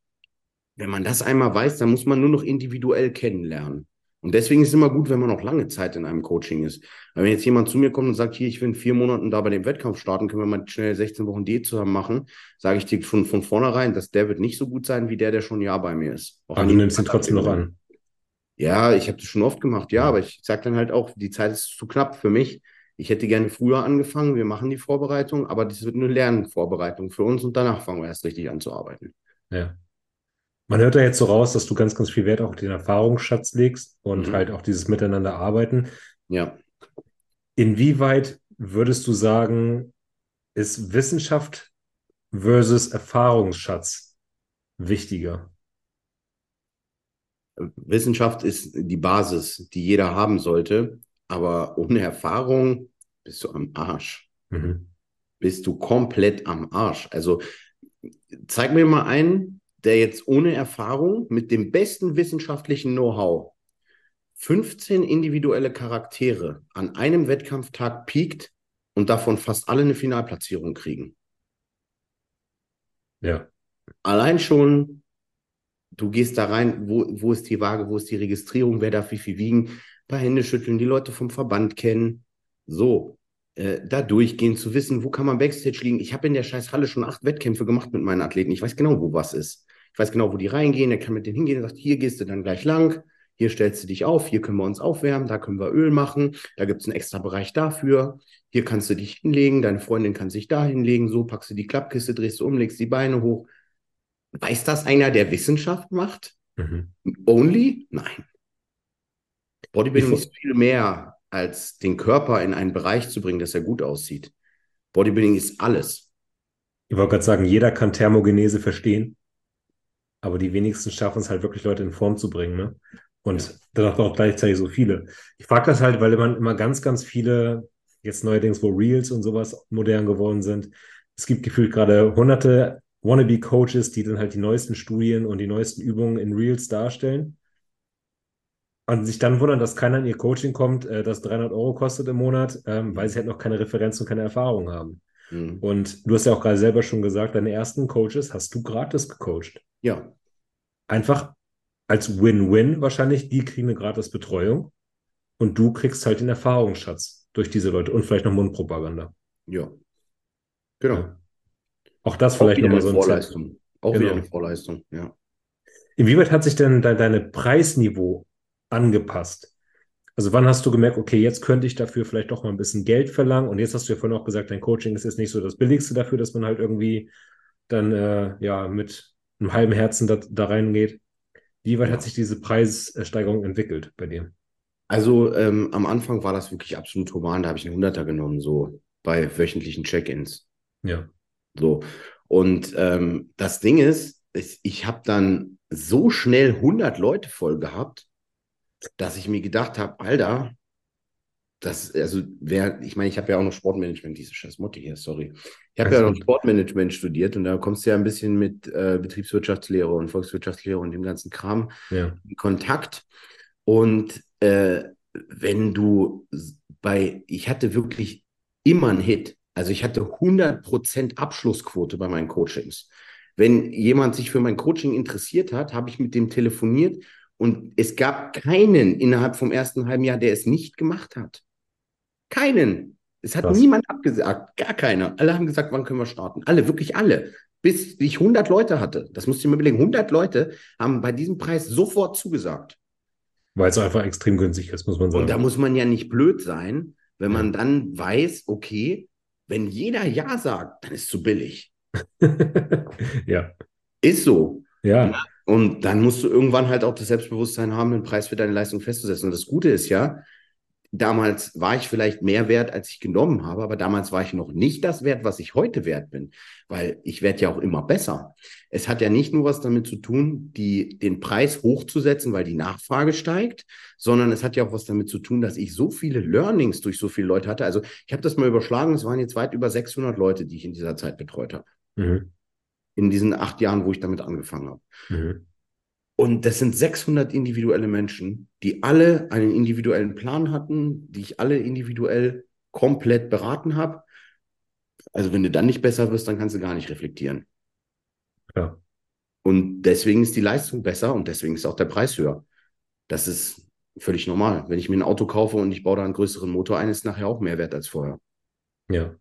wenn man das einmal weiß, dann muss man nur noch individuell kennenlernen. Und deswegen ist es immer gut, wenn man auch lange Zeit in einem Coaching ist. Weil wenn jetzt jemand zu mir kommt und sagt, hier, ich will in vier Monaten da bei dem Wettkampf starten, können wir mal schnell 16 Wochen Diät zusammen machen, sage ich dir schon von vornherein, dass der wird nicht so gut sein, wie der, der schon ein Jahr bei mir ist. Auch aber du nimmst ihn trotzdem noch an. Ja, ich habe das schon oft gemacht, ja, aber ich sage dann halt auch, die Zeit ist zu knapp für mich. Ich hätte gerne früher angefangen, wir machen die Vorbereitung, aber das wird eine Lernvorbereitung für uns und danach fangen wir erst richtig an zu arbeiten. Ja. Man hört da jetzt so raus, dass du ganz, ganz viel Wert auf den Erfahrungsschatz legst und mhm. halt auch dieses Miteinander arbeiten. Ja. Inwieweit würdest du sagen, ist Wissenschaft versus Erfahrungsschatz wichtiger? Wissenschaft ist die Basis, die jeder haben sollte, aber ohne Erfahrung bist du am Arsch. Mhm. Bist du komplett am Arsch. Also zeig mir mal einen, der jetzt ohne Erfahrung mit dem besten wissenschaftlichen Know-how 15 individuelle Charaktere an einem Wettkampftag piekt und davon fast alle eine Finalplatzierung kriegen. Ja. Allein schon, du gehst da rein, wo, wo ist die Waage, wo ist die Registrierung, wer darf wie viel wiegen, ein paar Hände schütteln, die Leute vom Verband kennen. So, äh, da durchgehen, zu wissen, wo kann man Backstage liegen. Ich habe in der scheiß Halle schon acht Wettkämpfe gemacht mit meinen Athleten. Ich weiß genau, wo was ist. Ich weiß genau, wo die reingehen. Er kann mit denen hingehen und sagt, hier gehst du dann gleich lang. Hier stellst du dich auf, hier können wir uns aufwärmen, da können wir Öl machen, da gibt es einen extra Bereich dafür. Hier kannst du dich hinlegen, deine Freundin kann sich da hinlegen, so packst du die Klappkiste, drehst du um, legst die Beine hoch. Weiß das einer, der Wissenschaft macht? Mhm. Only? Nein. Bodybuilding ist viel mehr als den Körper in einen Bereich zu bringen, dass er gut aussieht. Bodybuilding ist alles. Ich wollte gerade sagen, jeder kann Thermogenese verstehen. Aber die wenigsten schaffen es halt wirklich, Leute in Form zu bringen. Ne? Und ja. dann auch gleichzeitig so viele. Ich frage das halt, weil man immer ganz, ganz viele, jetzt neuerdings, wo Reels und sowas modern geworden sind, es gibt gefühlt gerade hunderte Wannabe-Coaches, die dann halt die neuesten Studien und die neuesten Übungen in Reels darstellen. Und sich dann wundern, dass keiner in ihr Coaching kommt, äh, das 300 Euro kostet im Monat, ähm, weil sie halt noch keine Referenz und keine Erfahrung haben. Mhm. Und du hast ja auch gerade selber schon gesagt, deine ersten Coaches hast du gratis gecoacht. Ja. Einfach als Win-Win wahrscheinlich, die kriegen eine gratis Betreuung und du kriegst halt den Erfahrungsschatz durch diese Leute und vielleicht noch Mundpropaganda. Ja. Genau. Ja. Auch das auch vielleicht nochmal so ein Vorleistung. Auch genau. wieder eine Vorleistung, ja. Inwieweit hat sich denn de deine Preisniveau angepasst? Also wann hast du gemerkt, okay, jetzt könnte ich dafür vielleicht doch mal ein bisschen Geld verlangen? Und jetzt hast du ja vorhin auch gesagt, dein Coaching ist jetzt nicht so das Billigste dafür, dass man halt irgendwie dann äh, ja mit einem halben Herzen da, da reingeht. Wie weit hat sich diese Preissteigerung entwickelt bei dir? Also ähm, am Anfang war das wirklich absolut human. Da habe ich einen Hunderter genommen, so bei wöchentlichen Check-ins. Ja. So. Und ähm, das Ding ist, ich, ich habe dann so schnell 100 Leute voll gehabt, dass ich mir gedacht habe, Alter, das, also wer, ich meine, ich habe ja auch noch Sportmanagement, diese scheiß Motte hier, sorry. Ich habe ja noch Sportmanagement studiert und da kommst du ja ein bisschen mit äh, Betriebswirtschaftslehre und Volkswirtschaftslehre und dem ganzen Kram ja. in Kontakt. Und äh, wenn du bei, ich hatte wirklich immer einen Hit. Also ich hatte 100% Abschlussquote bei meinen Coachings. Wenn jemand sich für mein Coaching interessiert hat, habe ich mit dem telefoniert und es gab keinen innerhalb vom ersten halben Jahr, der es nicht gemacht hat. Keinen. Es hat Was? niemand abgesagt, gar keiner. Alle haben gesagt, wann können wir starten? Alle, wirklich alle. Bis ich 100 Leute hatte. Das musst du mal überlegen. 100 Leute haben bei diesem Preis sofort zugesagt. Weil es einfach extrem günstig ist, muss man sagen. Und da muss man ja nicht blöd sein, wenn man dann weiß, okay, wenn jeder Ja sagt, dann ist es zu billig. ja. Ist so. Ja. Und dann musst du irgendwann halt auch das Selbstbewusstsein haben, den Preis für deine Leistung festzusetzen. Und das Gute ist ja, damals war ich vielleicht mehr wert, als ich genommen habe, aber damals war ich noch nicht das wert, was ich heute wert bin, weil ich werde ja auch immer besser. Es hat ja nicht nur was damit zu tun, die, den Preis hochzusetzen, weil die Nachfrage steigt, sondern es hat ja auch was damit zu tun, dass ich so viele Learnings durch so viele Leute hatte. Also ich habe das mal überschlagen, es waren jetzt weit über 600 Leute, die ich in dieser Zeit betreut habe. Mhm. In diesen acht Jahren, wo ich damit angefangen habe. Mhm. Und das sind 600 individuelle Menschen, die alle einen individuellen Plan hatten, die ich alle individuell komplett beraten habe. Also wenn du dann nicht besser wirst, dann kannst du gar nicht reflektieren. Ja. Und deswegen ist die Leistung besser und deswegen ist auch der Preis höher. Das ist völlig normal. Wenn ich mir ein Auto kaufe und ich baue da einen größeren Motor ein, ist nachher auch mehr wert als vorher. Ja.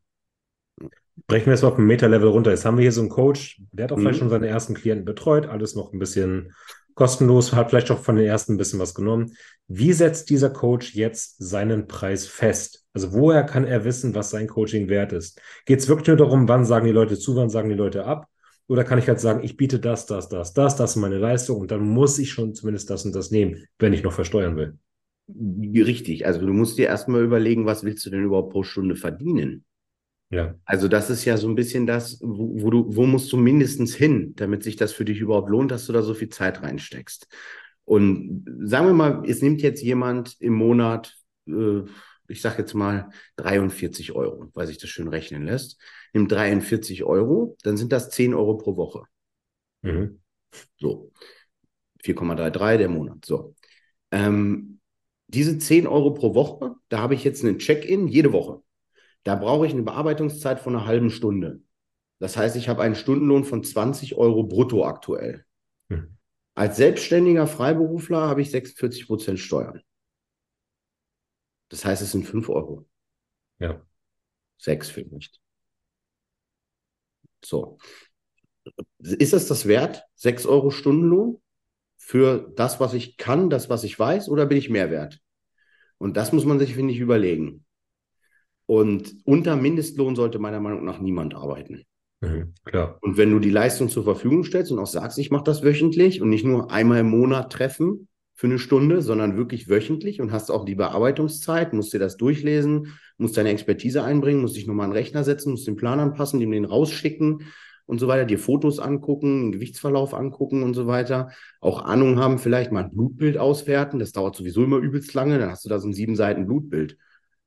Brechen wir es auf ein Meta-Level runter. Jetzt haben wir hier so einen Coach, der hat auch mhm. vielleicht schon seine ersten Klienten betreut, alles noch ein bisschen kostenlos, hat vielleicht auch von den ersten ein bisschen was genommen. Wie setzt dieser Coach jetzt seinen Preis fest? Also woher kann er wissen, was sein Coaching wert ist? Geht es wirklich nur darum, wann sagen die Leute zu, wann sagen die Leute ab? Oder kann ich halt sagen, ich biete das, das, das, das, das ist meine Leistung und dann muss ich schon zumindest das und das nehmen, wenn ich noch versteuern will? Richtig. Also du musst dir erstmal überlegen, was willst du denn überhaupt pro Stunde verdienen? Ja. Also das ist ja so ein bisschen das, wo, wo, du, wo musst du mindestens hin, damit sich das für dich überhaupt lohnt, dass du da so viel Zeit reinsteckst. Und sagen wir mal, es nimmt jetzt jemand im Monat, äh, ich sage jetzt mal 43 Euro, weil sich das schön rechnen lässt. Nimmt 43 Euro, dann sind das 10 Euro pro Woche. Mhm. So. 4,33 der Monat. So. Ähm, diese 10 Euro pro Woche, da habe ich jetzt einen Check-in jede Woche. Da brauche ich eine Bearbeitungszeit von einer halben Stunde. Das heißt, ich habe einen Stundenlohn von 20 Euro brutto aktuell. Hm. Als selbstständiger Freiberufler habe ich 46 Prozent Steuern. Das heißt, es sind 5 Euro. Ja. 6 vielleicht. So. Ist das das wert? 6 Euro Stundenlohn für das, was ich kann, das, was ich weiß, oder bin ich mehr wert? Und das muss man sich, finde ich, überlegen. Und unter Mindestlohn sollte meiner Meinung nach niemand arbeiten. Mhm, klar. Und wenn du die Leistung zur Verfügung stellst und auch sagst, ich mache das wöchentlich und nicht nur einmal im Monat treffen für eine Stunde, sondern wirklich wöchentlich und hast auch die Bearbeitungszeit, musst dir das durchlesen, musst deine Expertise einbringen, musst dich nochmal an den Rechner setzen, musst den Plan anpassen, dem den rausschicken und so weiter, dir Fotos angucken, den Gewichtsverlauf angucken und so weiter, auch Ahnung haben, vielleicht mal ein Blutbild auswerten. Das dauert sowieso immer übelst lange. Dann hast du da so ein sieben Seiten Blutbild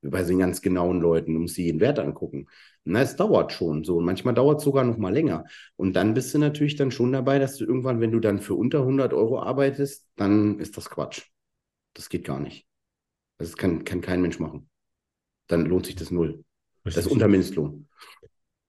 bei den ganz genauen Leuten, du musst dir jeden Wert angucken. Na, es dauert schon so und manchmal dauert es sogar noch mal länger. Und dann bist du natürlich dann schon dabei, dass du irgendwann, wenn du dann für unter 100 Euro arbeitest, dann ist das Quatsch. Das geht gar nicht. Das kann, kann kein Mensch machen. Dann lohnt sich das null. Richtig. Das ist unter Mindestlohn.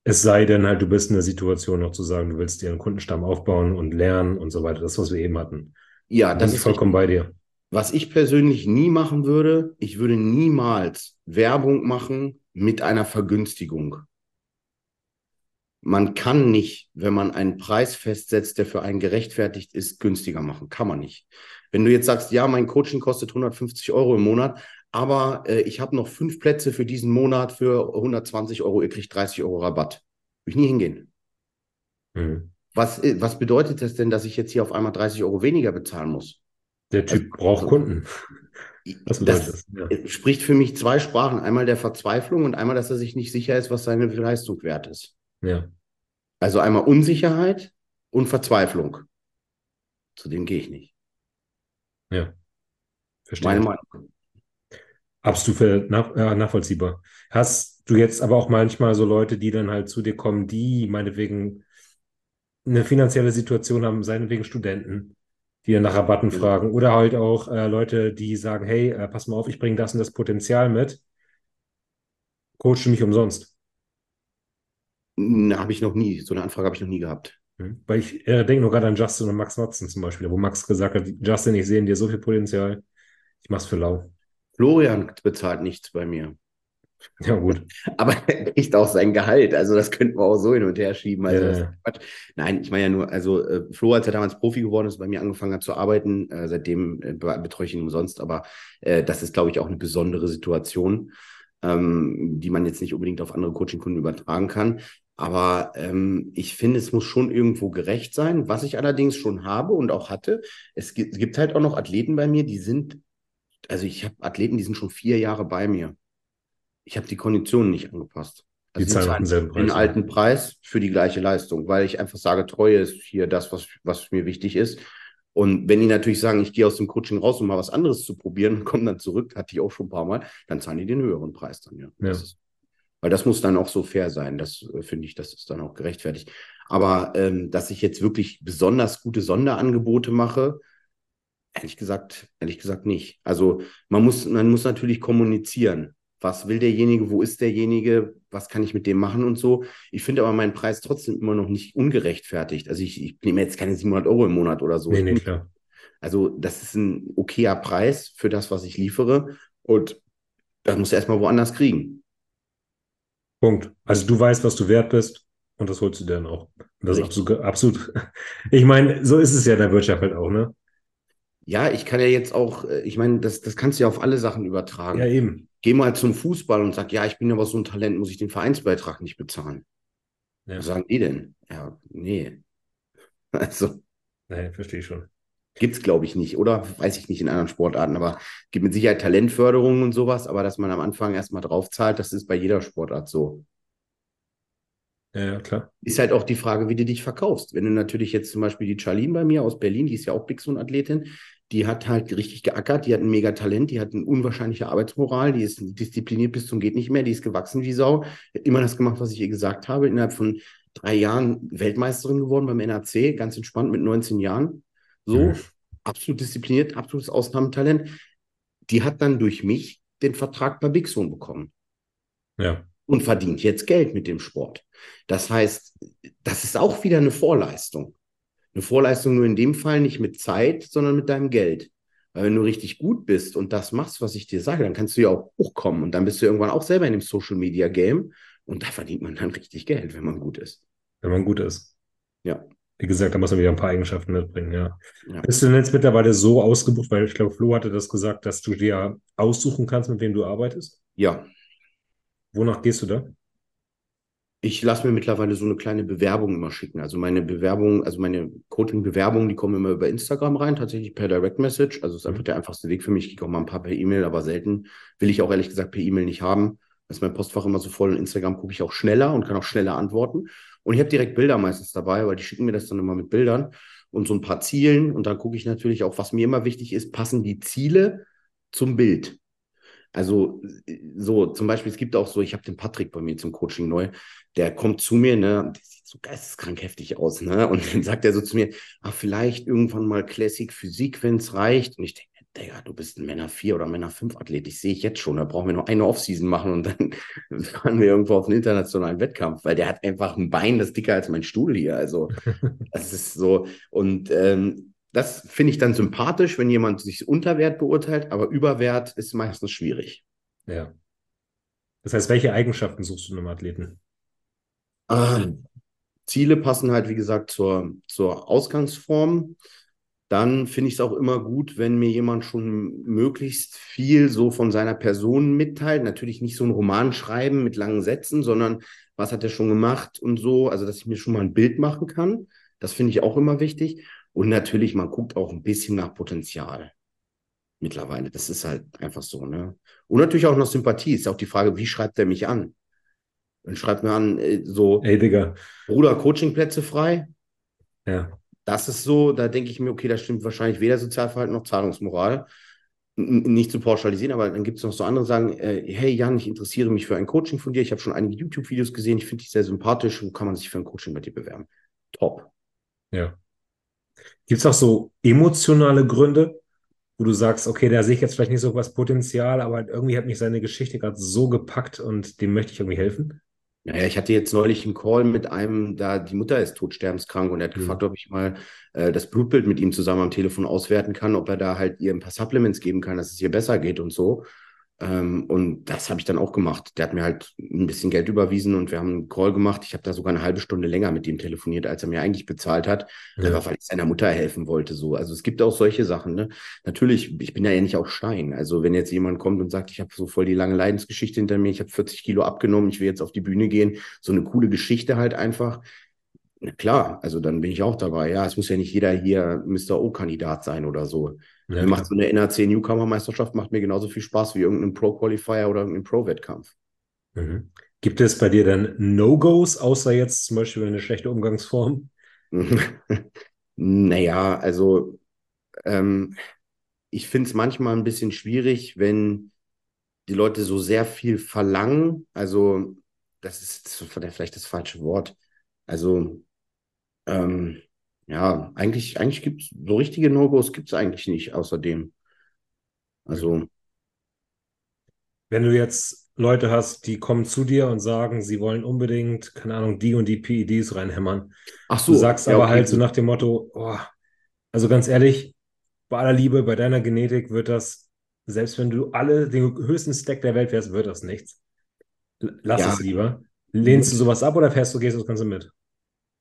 Es sei denn halt, du bist in der Situation noch zu sagen, du willst dir einen Kundenstamm aufbauen und lernen und so weiter. Das, was wir eben hatten. Ja, das ist vollkommen richtig. bei dir. Was ich persönlich nie machen würde, ich würde niemals Werbung machen mit einer Vergünstigung. Man kann nicht, wenn man einen Preis festsetzt, der für einen gerechtfertigt ist, günstiger machen. Kann man nicht. Wenn du jetzt sagst, ja, mein Coaching kostet 150 Euro im Monat, aber äh, ich habe noch fünf Plätze für diesen Monat für 120 Euro, ihr kriegt 30 Euro Rabatt. Will ich nie hingehen. Mhm. Was, äh, was bedeutet das denn, dass ich jetzt hier auf einmal 30 Euro weniger bezahlen muss? Der Typ also, braucht Kunden. das, das ja. spricht für mich zwei Sprachen. Einmal der Verzweiflung und einmal, dass er sich nicht sicher ist, was seine Leistung wert ist. Ja. Also einmal Unsicherheit und Verzweiflung. Zu dem gehe ich nicht. Ja. Verstehe. Meine Meinung. Absolut nach, äh, nachvollziehbar. Hast du jetzt aber auch manchmal so Leute, die dann halt zu dir kommen, die meinetwegen eine finanzielle Situation haben, seinetwegen Studenten, die dann nach Rabatten fragen. Oder halt auch äh, Leute, die sagen, hey, äh, pass mal auf, ich bringe das und das Potenzial mit. Coach mich umsonst. Habe ich noch nie. So eine Anfrage habe ich noch nie gehabt. Weil ich äh, denke nur gerade an Justin und Max Watson zum Beispiel, wo Max gesagt hat, Justin, ich sehe in dir so viel Potenzial, ich mach's für lau. Florian bezahlt nichts bei mir. Ja, gut. Aber er kriegt auch sein Gehalt. Also, das könnten wir auch so hin und her schieben. Also, ja, ja. Nein, ich meine ja nur, also, äh, Flo, als er damals Profi geworden ist, bei mir angefangen hat zu arbeiten, äh, seitdem äh, betreue ich ihn umsonst. Aber äh, das ist, glaube ich, auch eine besondere Situation, ähm, die man jetzt nicht unbedingt auf andere Coaching-Kunden übertragen kann. Aber ähm, ich finde, es muss schon irgendwo gerecht sein. Was ich allerdings schon habe und auch hatte, es gibt, es gibt halt auch noch Athleten bei mir, die sind, also ich habe Athleten, die sind schon vier Jahre bei mir ich habe die Konditionen nicht angepasst. Also die zahlen denselben Preis. Den alten Preis für die gleiche Leistung, weil ich einfach sage, Treue ist hier das, was, was mir wichtig ist. Und wenn die natürlich sagen, ich gehe aus dem Coaching raus, um mal was anderes zu probieren und komme dann zurück, hatte ich auch schon ein paar Mal, dann zahlen die den höheren Preis dann, ja. ja. Das ist, weil das muss dann auch so fair sein. Das äh, finde ich, das ist dann auch gerechtfertigt. Aber ähm, dass ich jetzt wirklich besonders gute Sonderangebote mache, ehrlich gesagt, ehrlich gesagt nicht. Also man muss, man muss natürlich kommunizieren was will derjenige, wo ist derjenige, was kann ich mit dem machen und so. Ich finde aber meinen Preis trotzdem immer noch nicht ungerechtfertigt. Also ich, ich nehme jetzt keine 700 Euro im Monat oder so. Nee, nee, klar. Also das ist ein okayer Preis für das, was ich liefere und das muss du erstmal woanders kriegen. Punkt. Also du weißt, was du wert bist und das holst du dann auch. Und das Richtig. ist absolut, absolut. Ich meine, so ist es ja in der Wirtschaft halt auch, ne? Ja, ich kann ja jetzt auch, äh, ich meine, das, das kannst du ja auf alle Sachen übertragen. Ja, eben geh mal zum Fußball und sag, ja, ich bin aber so ein Talent, muss ich den Vereinsbeitrag nicht bezahlen. Ja. Was sagen die denn? Ja, nee. Also. Nee, verstehe ich schon. Gibt es, glaube ich, nicht, oder? Weiß ich nicht in anderen Sportarten, aber gibt mit Sicherheit Talentförderung und sowas, aber dass man am Anfang erstmal drauf zahlt, das ist bei jeder Sportart so. Ja, klar. Ist halt auch die Frage, wie du dich verkaufst. Wenn du natürlich jetzt zum Beispiel die Charlene bei mir aus Berlin, die ist ja auch Big Athletin, die hat halt richtig geackert, die hat ein mega Talent, die hat eine unwahrscheinliche Arbeitsmoral, die ist diszipliniert bis zum geht nicht mehr, die ist gewachsen wie Sau, hat immer das gemacht, was ich ihr gesagt habe, innerhalb von drei Jahren Weltmeisterin geworden beim NAC, ganz entspannt mit 19 Jahren. So, mhm. absolut diszipliniert, absolutes Ausnahmetalent. Die hat dann durch mich den Vertrag bei Big Zone bekommen. Ja. Und verdient jetzt Geld mit dem Sport. Das heißt, das ist auch wieder eine Vorleistung. Eine Vorleistung nur in dem Fall nicht mit Zeit, sondern mit deinem Geld. Weil wenn du richtig gut bist und das machst, was ich dir sage, dann kannst du ja auch hochkommen und dann bist du irgendwann auch selber in dem Social Media Game und da verdient man dann richtig Geld, wenn man gut ist. Wenn man gut ist. Ja. Wie gesagt, da muss man wieder ein paar Eigenschaften mitbringen, ja. ja. Bist du denn jetzt mittlerweile so ausgebucht, weil ich glaube, Flo hatte das gesagt, dass du dir aussuchen kannst, mit wem du arbeitest? Ja. Wonach gehst du da? Ich lasse mir mittlerweile so eine kleine Bewerbung immer schicken. Also meine Bewerbung, also meine Coaching-Bewerbungen, die kommen immer über Instagram rein, tatsächlich per Direct Message. Also es ist einfach mhm. der einfachste Weg für mich. Ich kriege auch mal ein paar per E-Mail, aber selten will ich auch ehrlich gesagt per E-Mail nicht haben. ist mein Postfach immer so voll und Instagram gucke ich auch schneller und kann auch schneller antworten. Und ich habe direkt Bilder meistens dabei, weil die schicken mir das dann immer mit Bildern und so ein paar Zielen. Und dann gucke ich natürlich auch, was mir immer wichtig ist, passen die Ziele zum Bild. Also so zum Beispiel, es gibt auch so, ich habe den Patrick bei mir zum Coaching neu, der kommt zu mir, ne, der sieht so geisteskrank heftig aus, ne, und dann sagt er so zu mir, ach, vielleicht irgendwann mal Classic Physik, wenn es reicht. Und ich denke, Digga, du bist ein Männer 4 oder Männer 5 Athlet, ich sehe ich jetzt schon, da brauchen wir noch eine Offseason machen und dann fahren wir irgendwo auf einen internationalen Wettkampf, weil der hat einfach ein Bein, das dicker als mein Stuhl hier. Also das ist so. Und ähm, das finde ich dann sympathisch, wenn jemand sich unter Wert beurteilt, aber Überwert ist meistens schwierig. Ja. Das heißt, welche Eigenschaften suchst du in einem Athleten? Ah, Ziele passen halt, wie gesagt, zur, zur Ausgangsform. Dann finde ich es auch immer gut, wenn mir jemand schon möglichst viel so von seiner Person mitteilt. Natürlich nicht so ein Roman schreiben mit langen Sätzen, sondern was hat er schon gemacht und so. Also, dass ich mir schon mal ein Bild machen kann. Das finde ich auch immer wichtig. Und natürlich, man guckt auch ein bisschen nach Potenzial. Mittlerweile. Das ist halt einfach so, ne? Und natürlich auch nach Sympathie. Ist auch die Frage, wie schreibt er mich an? Dann schreibt mir an, äh, so, Ey, Digga. Bruder, Coachingplätze frei. Ja. Das ist so, da denke ich mir, okay, da stimmt wahrscheinlich weder Sozialverhalten noch Zahlungsmoral. N nicht zu pauschalisieren, aber dann gibt es noch so andere, sagen, äh, hey Jan, ich interessiere mich für ein Coaching von dir. Ich habe schon einige YouTube-Videos gesehen, ich finde dich sehr sympathisch. Wo kann man sich für ein Coaching bei dir bewerben? Top. Ja. Gibt es auch so emotionale Gründe, wo du sagst, okay, da sehe ich jetzt vielleicht nicht so was Potenzial, aber irgendwie hat mich seine Geschichte gerade so gepackt und dem möchte ich irgendwie helfen? Naja, ich hatte jetzt neulich einen Call mit einem, da die Mutter ist todsterbenskrank und er hat mhm. gefragt, ob ich mal äh, das Blutbild mit ihm zusammen am Telefon auswerten kann, ob er da halt ihr ein paar Supplements geben kann, dass es ihr besser geht und so. Ähm, und das habe ich dann auch gemacht. Der hat mir halt ein bisschen Geld überwiesen und wir haben einen Call gemacht. Ich habe da sogar eine halbe Stunde länger mit ihm telefoniert, als er mir eigentlich bezahlt hat. Ja. Einfach weil ich seiner Mutter helfen wollte. So. Also es gibt auch solche Sachen. Ne? Natürlich, ich bin ja nicht auch Stein. Also wenn jetzt jemand kommt und sagt, ich habe so voll die lange Leidensgeschichte hinter mir, ich habe 40 Kilo abgenommen, ich will jetzt auf die Bühne gehen, so eine coole Geschichte halt einfach. Na klar, also dann bin ich auch dabei. Ja, es muss ja nicht jeder hier Mr. O-Kandidat sein oder so. Ja, mir macht so eine NRC Newcomer-Meisterschaft macht mir genauso viel Spaß wie irgendein Pro-Qualifier oder irgendein Pro-Wettkampf. Mhm. Gibt es bei dir dann No-Gos, außer jetzt zum Beispiel eine schlechte Umgangsform? naja, also ähm, ich finde es manchmal ein bisschen schwierig, wenn die Leute so sehr viel verlangen. Also, das ist vielleicht das falsche Wort. Also, ähm, ja, eigentlich, eigentlich gibt es so richtige No-Gos gibt es eigentlich nicht außerdem. Also. Wenn du jetzt Leute hast, die kommen zu dir und sagen, sie wollen unbedingt, keine Ahnung, die und die PEDs reinhämmern. Ach so. Du sagst ja, aber okay. halt so nach dem Motto, oh, also ganz ehrlich, bei aller Liebe, bei deiner Genetik wird das, selbst wenn du alle den höchsten Stack der Welt wärst, wird das nichts. Lass ja. es lieber. Lehnst du sowas ab oder fährst du, gehst du das Ganze mit?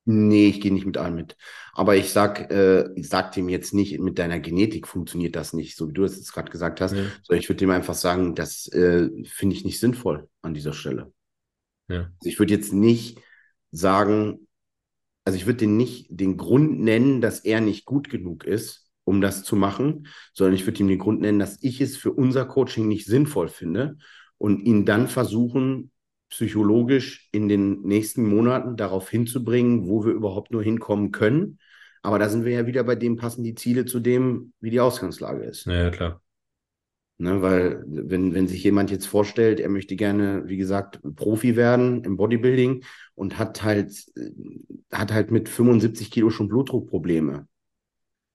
Nee, ich gehe nicht mit allen mit. Aber ich sag, äh, ich sag dem jetzt nicht, mit deiner Genetik funktioniert das nicht, so wie du es jetzt gerade gesagt hast, ja. sondern ich würde dem einfach sagen, das äh, finde ich nicht sinnvoll an dieser Stelle. Ja. Also ich würde jetzt nicht sagen, also ich würde den nicht den Grund nennen, dass er nicht gut genug ist, um das zu machen, sondern ich würde ihm den Grund nennen, dass ich es für unser Coaching nicht sinnvoll finde und ihn dann versuchen, psychologisch in den nächsten Monaten darauf hinzubringen, wo wir überhaupt nur hinkommen können. Aber da sind wir ja wieder bei dem, passen die Ziele zu dem, wie die Ausgangslage ist. Ja, klar. Ne, weil, wenn, wenn sich jemand jetzt vorstellt, er möchte gerne, wie gesagt, Profi werden im Bodybuilding und hat halt, hat halt mit 75 Kilo schon Blutdruckprobleme,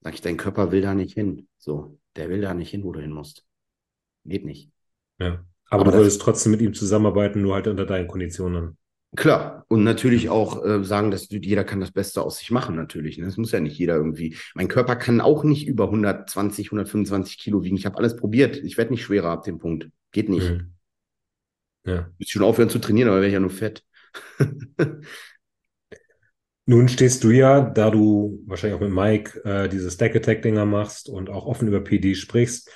sag ich, dein Körper will da nicht hin. So, der will da nicht hin, wo du hin musst. Geht nicht. Ja. Aber, Aber du würdest trotzdem mit ihm zusammenarbeiten, nur halt unter deinen Konditionen. Klar, und natürlich auch äh, sagen, dass jeder kann das Beste aus sich machen, natürlich. Ne? Das muss ja nicht jeder irgendwie. Mein Körper kann auch nicht über 120, 125 Kilo wiegen. Ich habe alles probiert. Ich werde nicht schwerer ab dem Punkt. Geht nicht. Mhm. Ja. Ich schon aufhören zu trainieren, aber wäre ich ja nur fett. Nun stehst du ja, da du wahrscheinlich auch mit Mike äh, diese Stack Attack-Dinger machst und auch offen über PD sprichst,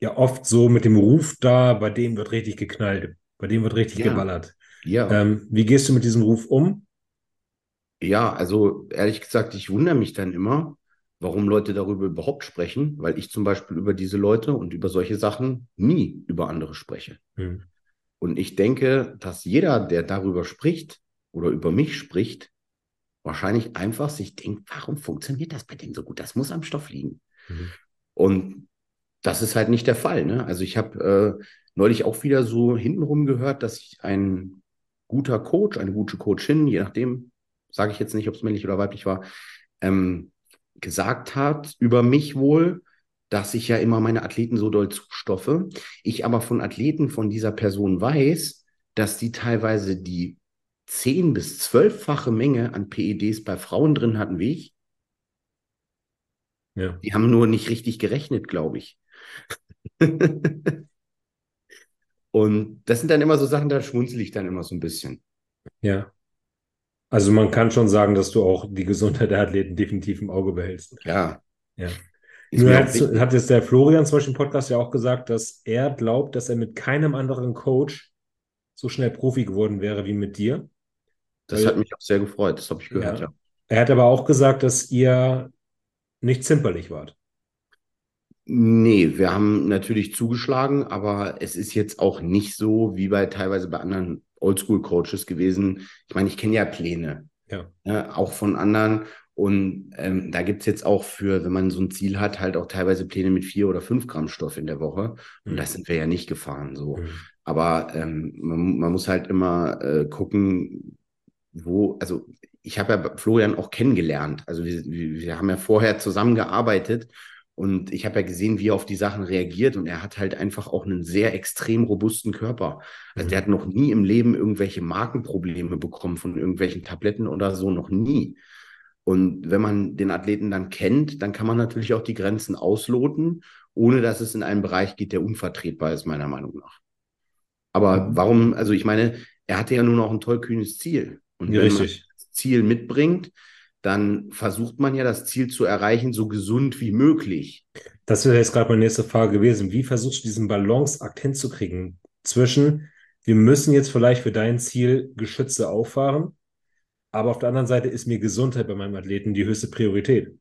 ja oft so mit dem Ruf da, bei dem wird richtig geknallt, bei dem wird richtig ja. geballert. Ja. Ähm, wie gehst du mit diesem Ruf um? Ja, also ehrlich gesagt, ich wundere mich dann immer, warum Leute darüber überhaupt sprechen, weil ich zum Beispiel über diese Leute und über solche Sachen nie über andere spreche. Hm. Und ich denke, dass jeder, der darüber spricht oder über mich spricht, wahrscheinlich einfach sich denkt, warum funktioniert das bei denen so gut? Das muss am Stoff liegen. Mhm. Und das ist halt nicht der Fall. Ne? Also ich habe äh, neulich auch wieder so hintenrum gehört, dass ich ein guter Coach, eine gute Coachin, je nachdem, sage ich jetzt nicht, ob es männlich oder weiblich war, ähm, gesagt hat über mich wohl, dass ich ja immer meine Athleten so doll zustoffe. Ich aber von Athleten von dieser Person weiß, dass die teilweise die zehn bis zwölffache Menge an PEDs bei Frauen drin hatten wie ich. Ja. Die haben nur nicht richtig gerechnet, glaube ich. Und das sind dann immer so Sachen, da schmunzel ich dann immer so ein bisschen. Ja. Also man kann schon sagen, dass du auch die Gesundheit der Athleten definitiv im Auge behältst. Ja. Ja. Nur hat, hat jetzt der Florian zum Beispiel im Podcast ja auch gesagt, dass er glaubt, dass er mit keinem anderen Coach so schnell Profi geworden wäre wie mit dir. Das Weil, hat mich auch sehr gefreut, das habe ich gehört, ja. ja. Er hat aber auch gesagt, dass ihr nicht zimperlich wart. Nee, wir haben natürlich zugeschlagen, aber es ist jetzt auch nicht so wie bei teilweise bei anderen Oldschool-Coaches gewesen. Ich meine, ich kenne ja Pläne, ja. ja. auch von anderen. Und ähm, da gibt es jetzt auch für, wenn man so ein Ziel hat, halt auch teilweise Pläne mit vier oder fünf Gramm Stoff in der Woche. Und mhm. das sind wir ja nicht gefahren so. Mhm. Aber ähm, man, man, muss halt immer äh, gucken, wo, also ich habe ja Florian auch kennengelernt. Also wir, wir haben ja vorher zusammengearbeitet und ich habe ja gesehen, wie er auf die Sachen reagiert. Und er hat halt einfach auch einen sehr extrem robusten Körper. Also mhm. der hat noch nie im Leben irgendwelche Markenprobleme bekommen von irgendwelchen Tabletten oder so, noch nie. Und wenn man den Athleten dann kennt, dann kann man natürlich auch die Grenzen ausloten, ohne dass es in einen Bereich geht, der unvertretbar ist, meiner Meinung nach. Aber mhm. warum, also ich meine, er hatte ja nur noch ein tollkühnes Ziel. Und ja, wenn richtig. man das Ziel mitbringt, dann versucht man ja das Ziel zu erreichen, so gesund wie möglich. Das wäre jetzt gerade meine nächste Frage gewesen. Wie versuchst du diesen Balanceakt hinzukriegen zwischen, wir müssen jetzt vielleicht für dein Ziel Geschütze auffahren, aber auf der anderen Seite ist mir Gesundheit bei meinem Athleten die höchste Priorität.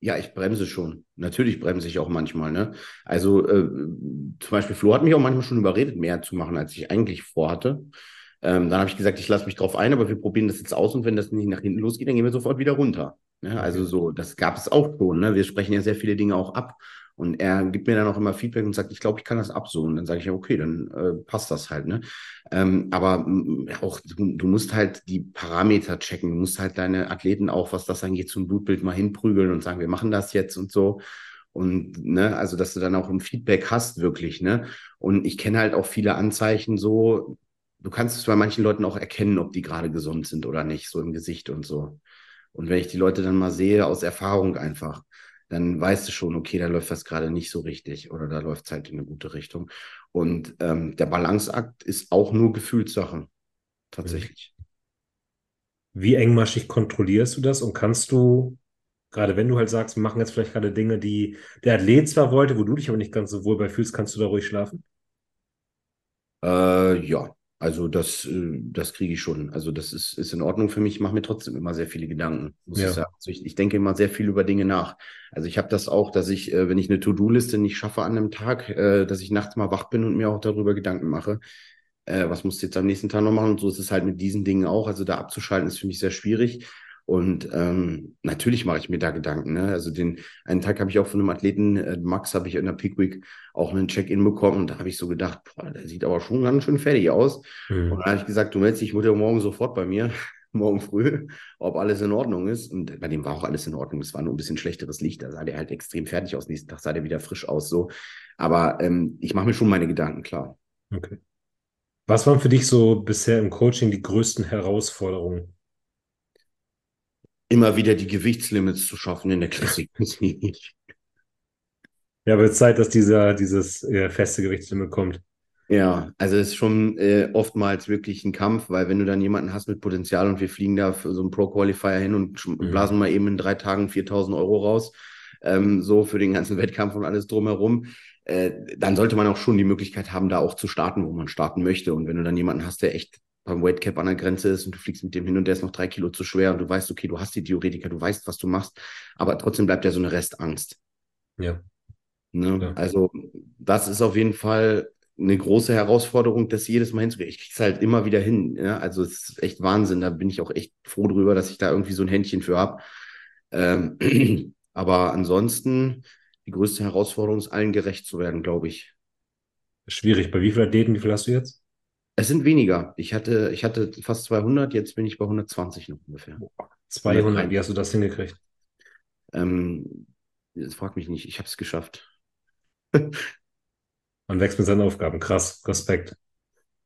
Ja, ich bremse schon. Natürlich bremse ich auch manchmal. Ne? Also äh, zum Beispiel Flo hat mich auch manchmal schon überredet, mehr zu machen, als ich eigentlich vorhatte. Ähm, dann habe ich gesagt, ich lasse mich drauf ein, aber wir probieren das jetzt aus und wenn das nicht nach hinten losgeht, dann gehen wir sofort wieder runter. Ne? Also so, das gab es auch schon. Ne? Wir sprechen ja sehr viele Dinge auch ab. Und er gibt mir dann auch immer Feedback und sagt, ich glaube, ich kann das ab so. Und dann sage ich ja, okay, dann äh, passt das halt. Ne? Ähm, aber auch du, du, musst halt die Parameter checken. Du musst halt deine Athleten auch, was das angeht, zum Blutbild mal hinprügeln und sagen, wir machen das jetzt und so. Und ne, also dass du dann auch ein Feedback hast, wirklich, ne? Und ich kenne halt auch viele Anzeichen so, du kannst es bei manchen Leuten auch erkennen, ob die gerade gesund sind oder nicht, so im Gesicht und so. Und wenn ich die Leute dann mal sehe, aus Erfahrung einfach, dann weißt du schon, okay, da läuft was gerade nicht so richtig oder da läuft es halt in eine gute Richtung. Und ähm, der Balanceakt ist auch nur Gefühlssache, tatsächlich. Wie engmaschig kontrollierst du das und kannst du, gerade wenn du halt sagst, wir machen jetzt vielleicht gerade Dinge, die der Athlet zwar wollte, wo du dich aber nicht ganz so wohl bei fühlst, kannst du da ruhig schlafen? Äh, ja, also das, äh, das kriege ich schon. Also das ist, ist in Ordnung für mich. Ich mache mir trotzdem immer sehr viele Gedanken, muss ja. ich sagen. Also ich, ich denke immer sehr viel über Dinge nach. Also ich habe das auch, dass ich, äh, wenn ich eine To-Do-Liste nicht schaffe an einem Tag, äh, dass ich nachts mal wach bin und mir auch darüber Gedanken mache. Was musst du jetzt am nächsten Tag noch machen? Und so ist es halt mit diesen Dingen auch. Also da abzuschalten ist für mich sehr schwierig. Und ähm, natürlich mache ich mir da Gedanken. Ne? Also den einen Tag habe ich auch von einem Athleten, äh, Max, habe ich in der Peak Week auch einen Check-in bekommen und da habe ich so gedacht, boah, der sieht aber schon ganz schön fertig aus. Mhm. Und da habe ich gesagt, du meldest dich morgen sofort bei mir, morgen früh, ob alles in Ordnung ist. Und bei dem war auch alles in Ordnung. Es war nur ein bisschen schlechteres Licht. Da sah der halt extrem fertig aus. Nächsten Tag sah der wieder frisch aus. So. Aber ähm, ich mache mir schon meine Gedanken, klar. Okay. Was waren für dich so bisher im Coaching die größten Herausforderungen? Immer wieder die Gewichtslimits zu schaffen in der Klassik. ja, aber es ist Zeit, dass dieser, dieses äh, feste Gewichtslimit kommt. Ja, also es ist schon äh, oftmals wirklich ein Kampf, weil wenn du dann jemanden hast mit Potenzial und wir fliegen da für so einen Pro-Qualifier hin und mhm. blasen mal eben in drei Tagen 4000 Euro raus, ähm, so für den ganzen Wettkampf und alles drumherum, äh, dann sollte man auch schon die Möglichkeit haben, da auch zu starten, wo man starten möchte. Und wenn du dann jemanden hast, der echt beim Weightcap an der Grenze ist und du fliegst mit dem hin und der ist noch drei Kilo zu schwer und du weißt, okay, du hast die Theoretiker, du weißt, was du machst, aber trotzdem bleibt ja so eine Restangst. Ja. Ne? ja. Also das ist auf jeden Fall eine große Herausforderung, das jedes Mal hinzukriegen. Ich kriege es halt immer wieder hin. Ja? Also es ist echt Wahnsinn. Da bin ich auch echt froh drüber, dass ich da irgendwie so ein Händchen für habe. Ähm, aber ansonsten, die größte Herausforderung ist, allen gerecht zu werden, glaube ich. Schwierig. Bei wie vielen Athleten, wie viel hast du jetzt? Es sind weniger. Ich hatte, ich hatte fast 200, jetzt bin ich bei 120 noch ungefähr. 200, wie hast du das hingekriegt? Ähm, das frag mich nicht, ich habe es geschafft. Man wächst mit seinen Aufgaben. Krass, Respekt.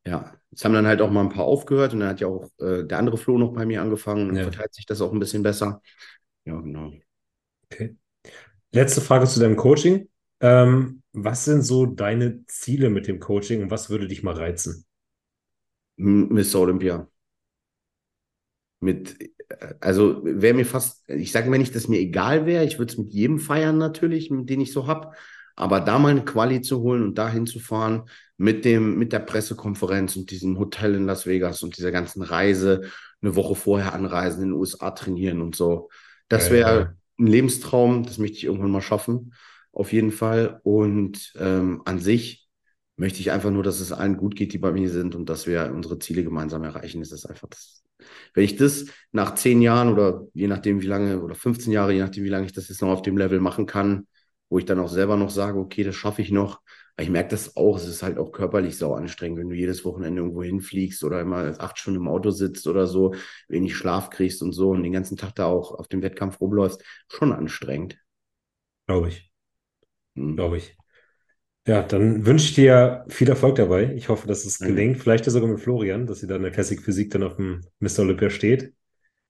Ja, es haben dann halt auch mal ein paar aufgehört und dann hat ja auch äh, der andere Flo noch bei mir angefangen. Dann ja. verteilt sich das auch ein bisschen besser. Ja, genau. Okay. Letzte Frage zu deinem Coaching. Ähm, was sind so deine Ziele mit dem Coaching und was würde dich mal reizen? Miss Olympia. Mit, also wäre mir fast, ich sage mir nicht, dass mir egal wäre, ich würde es mit jedem feiern natürlich, mit den ich so habe, aber da mal eine Quali zu holen und da hinzufahren mit dem, mit der Pressekonferenz und diesem Hotel in Las Vegas und dieser ganzen Reise, eine Woche vorher anreisen, in den USA trainieren und so. Das wäre ein Lebenstraum, das möchte ich irgendwann mal schaffen, auf jeden Fall. Und ähm, an sich möchte ich einfach nur, dass es allen gut geht, die bei mir sind und dass wir unsere Ziele gemeinsam erreichen. Das ist einfach das. Wenn ich das nach zehn Jahren oder je nachdem wie lange oder 15 Jahre, je nachdem wie lange ich das jetzt noch auf dem Level machen kann, wo ich dann auch selber noch sage, okay, das schaffe ich noch. Aber ich merke das auch, es ist halt auch körperlich sau anstrengend, wenn du jedes Wochenende irgendwo hinfliegst oder immer acht Stunden im Auto sitzt oder so, wenig Schlaf kriegst und so und den ganzen Tag da auch auf dem Wettkampf rumläufst, schon anstrengend. Glaube ich. Hm. Glaube ich. Ja, dann wünsche ich dir viel Erfolg dabei. Ich hoffe, dass es gelingt. Mhm. Vielleicht sogar mit Florian, dass sie dann in der Classic Physik dann auf dem Mr. Olympia steht.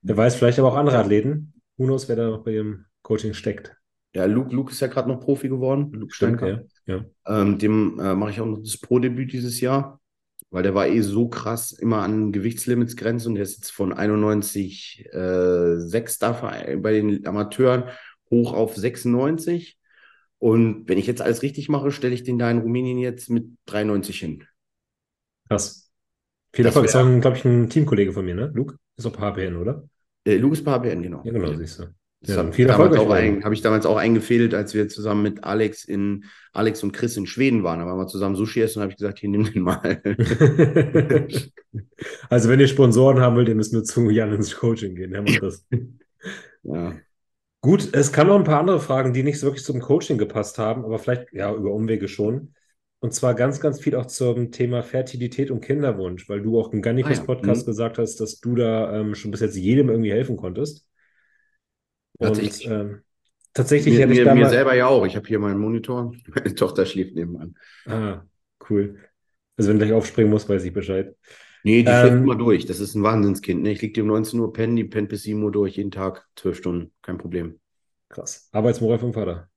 Wer weiß, vielleicht aber auch andere Athleten. Who knows, wer da noch bei ihrem Coaching steckt. Ja, Luke, Luke ist ja gerade noch Profi geworden. Luke Stimmt, ja. ja. Ähm, dem äh, mache ich auch noch das Pro-Debüt dieses Jahr, weil der war eh so krass immer an Gewichtslimits grenzen und der ist jetzt von 91,6 äh, bei den Amateuren hoch auf 96 und wenn ich jetzt alles richtig mache, stelle ich den da in Rumänien jetzt mit 93 hin. Krass. Viel Erfolg. Ist auch, glaube ich, ein Teamkollege von mir, ne? Luke ist auch HPN, oder? Äh, Luke ist HPN, genau. Ja, genau, siehst du. Das ja, viel Erfolg. Habe ich damals auch eingefädelt, als wir zusammen mit Alex in Alex und Chris in Schweden waren. Da waren wir zusammen Sushi essen und habe ich gesagt, hier nimm den mal. also wenn ihr Sponsoren haben wollt, ihr müsst nur zu Jan ins Coaching gehen. Er macht das. ja. Gut, es kamen noch ein paar andere Fragen, die nicht so wirklich zum Coaching gepasst haben, aber vielleicht ja über Umwege schon. Und zwar ganz, ganz viel auch zum Thema Fertilität und Kinderwunsch, weil du auch im Gannikus Podcast ah, ja. Mhm. gesagt hast, dass du da ähm, schon bis jetzt jedem irgendwie helfen konntest. Und ähm, tatsächlich mir, hätte ich mir, mir selber ja auch. Ich habe hier meinen Monitor. Meine Tochter schläft nebenan. Ah, cool. Also wenn du gleich aufspringen musst, weiß ich Bescheid. Nee, die ähm, schläft immer durch. Das ist ein Wahnsinnskind. Ne? Ich liege dir um 19 Uhr pennen, die pennt bis 7 Uhr durch, jeden Tag, zwölf Stunden, kein Problem. Krass. Arbeitsmoral vom Vater.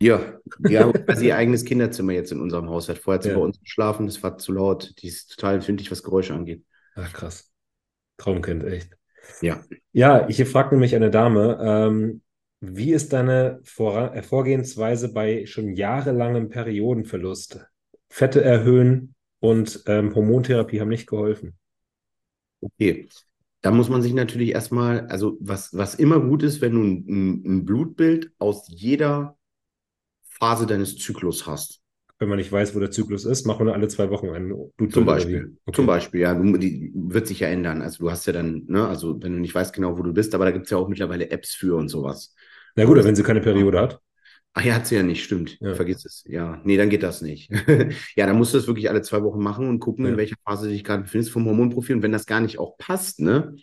Ja, wir haben quasi ihr eigenes Kinderzimmer jetzt in unserem Haus. Hat vorher ja. bei uns geschlafen, das war zu laut. Die ist total empfindlich, was Geräusche angeht. Ach, krass. Traumkind, echt. Ja. Ja, hier fragt nämlich eine Dame, ähm, wie ist deine Vor äh, Vorgehensweise bei schon jahrelangem Periodenverlust? Fette erhöhen, und ähm, Hormontherapie haben nicht geholfen. Okay. Da muss man sich natürlich erstmal, also was, was immer gut ist, wenn du ein, ein Blutbild aus jeder Phase deines Zyklus hast. Wenn man nicht weiß, wo der Zyklus ist, machen wir alle zwei Wochen einen Blutbild. Zum Beispiel. Okay. Zum Beispiel, ja. Die wird sich ja ändern. Also du hast ja dann, ne, also wenn du nicht weißt genau, wo du bist, aber da gibt es ja auch mittlerweile Apps für und sowas. Na gut, wenn sie keine Periode hat. Ach ja, hat sie ja nicht, stimmt. Ja. Vergiss es. Ja, nee, dann geht das nicht. ja, dann musst du das wirklich alle zwei Wochen machen und gucken, ja. in welcher Phase du dich gerade befindest vom Hormonprofil. Und wenn das gar nicht auch passt, ne,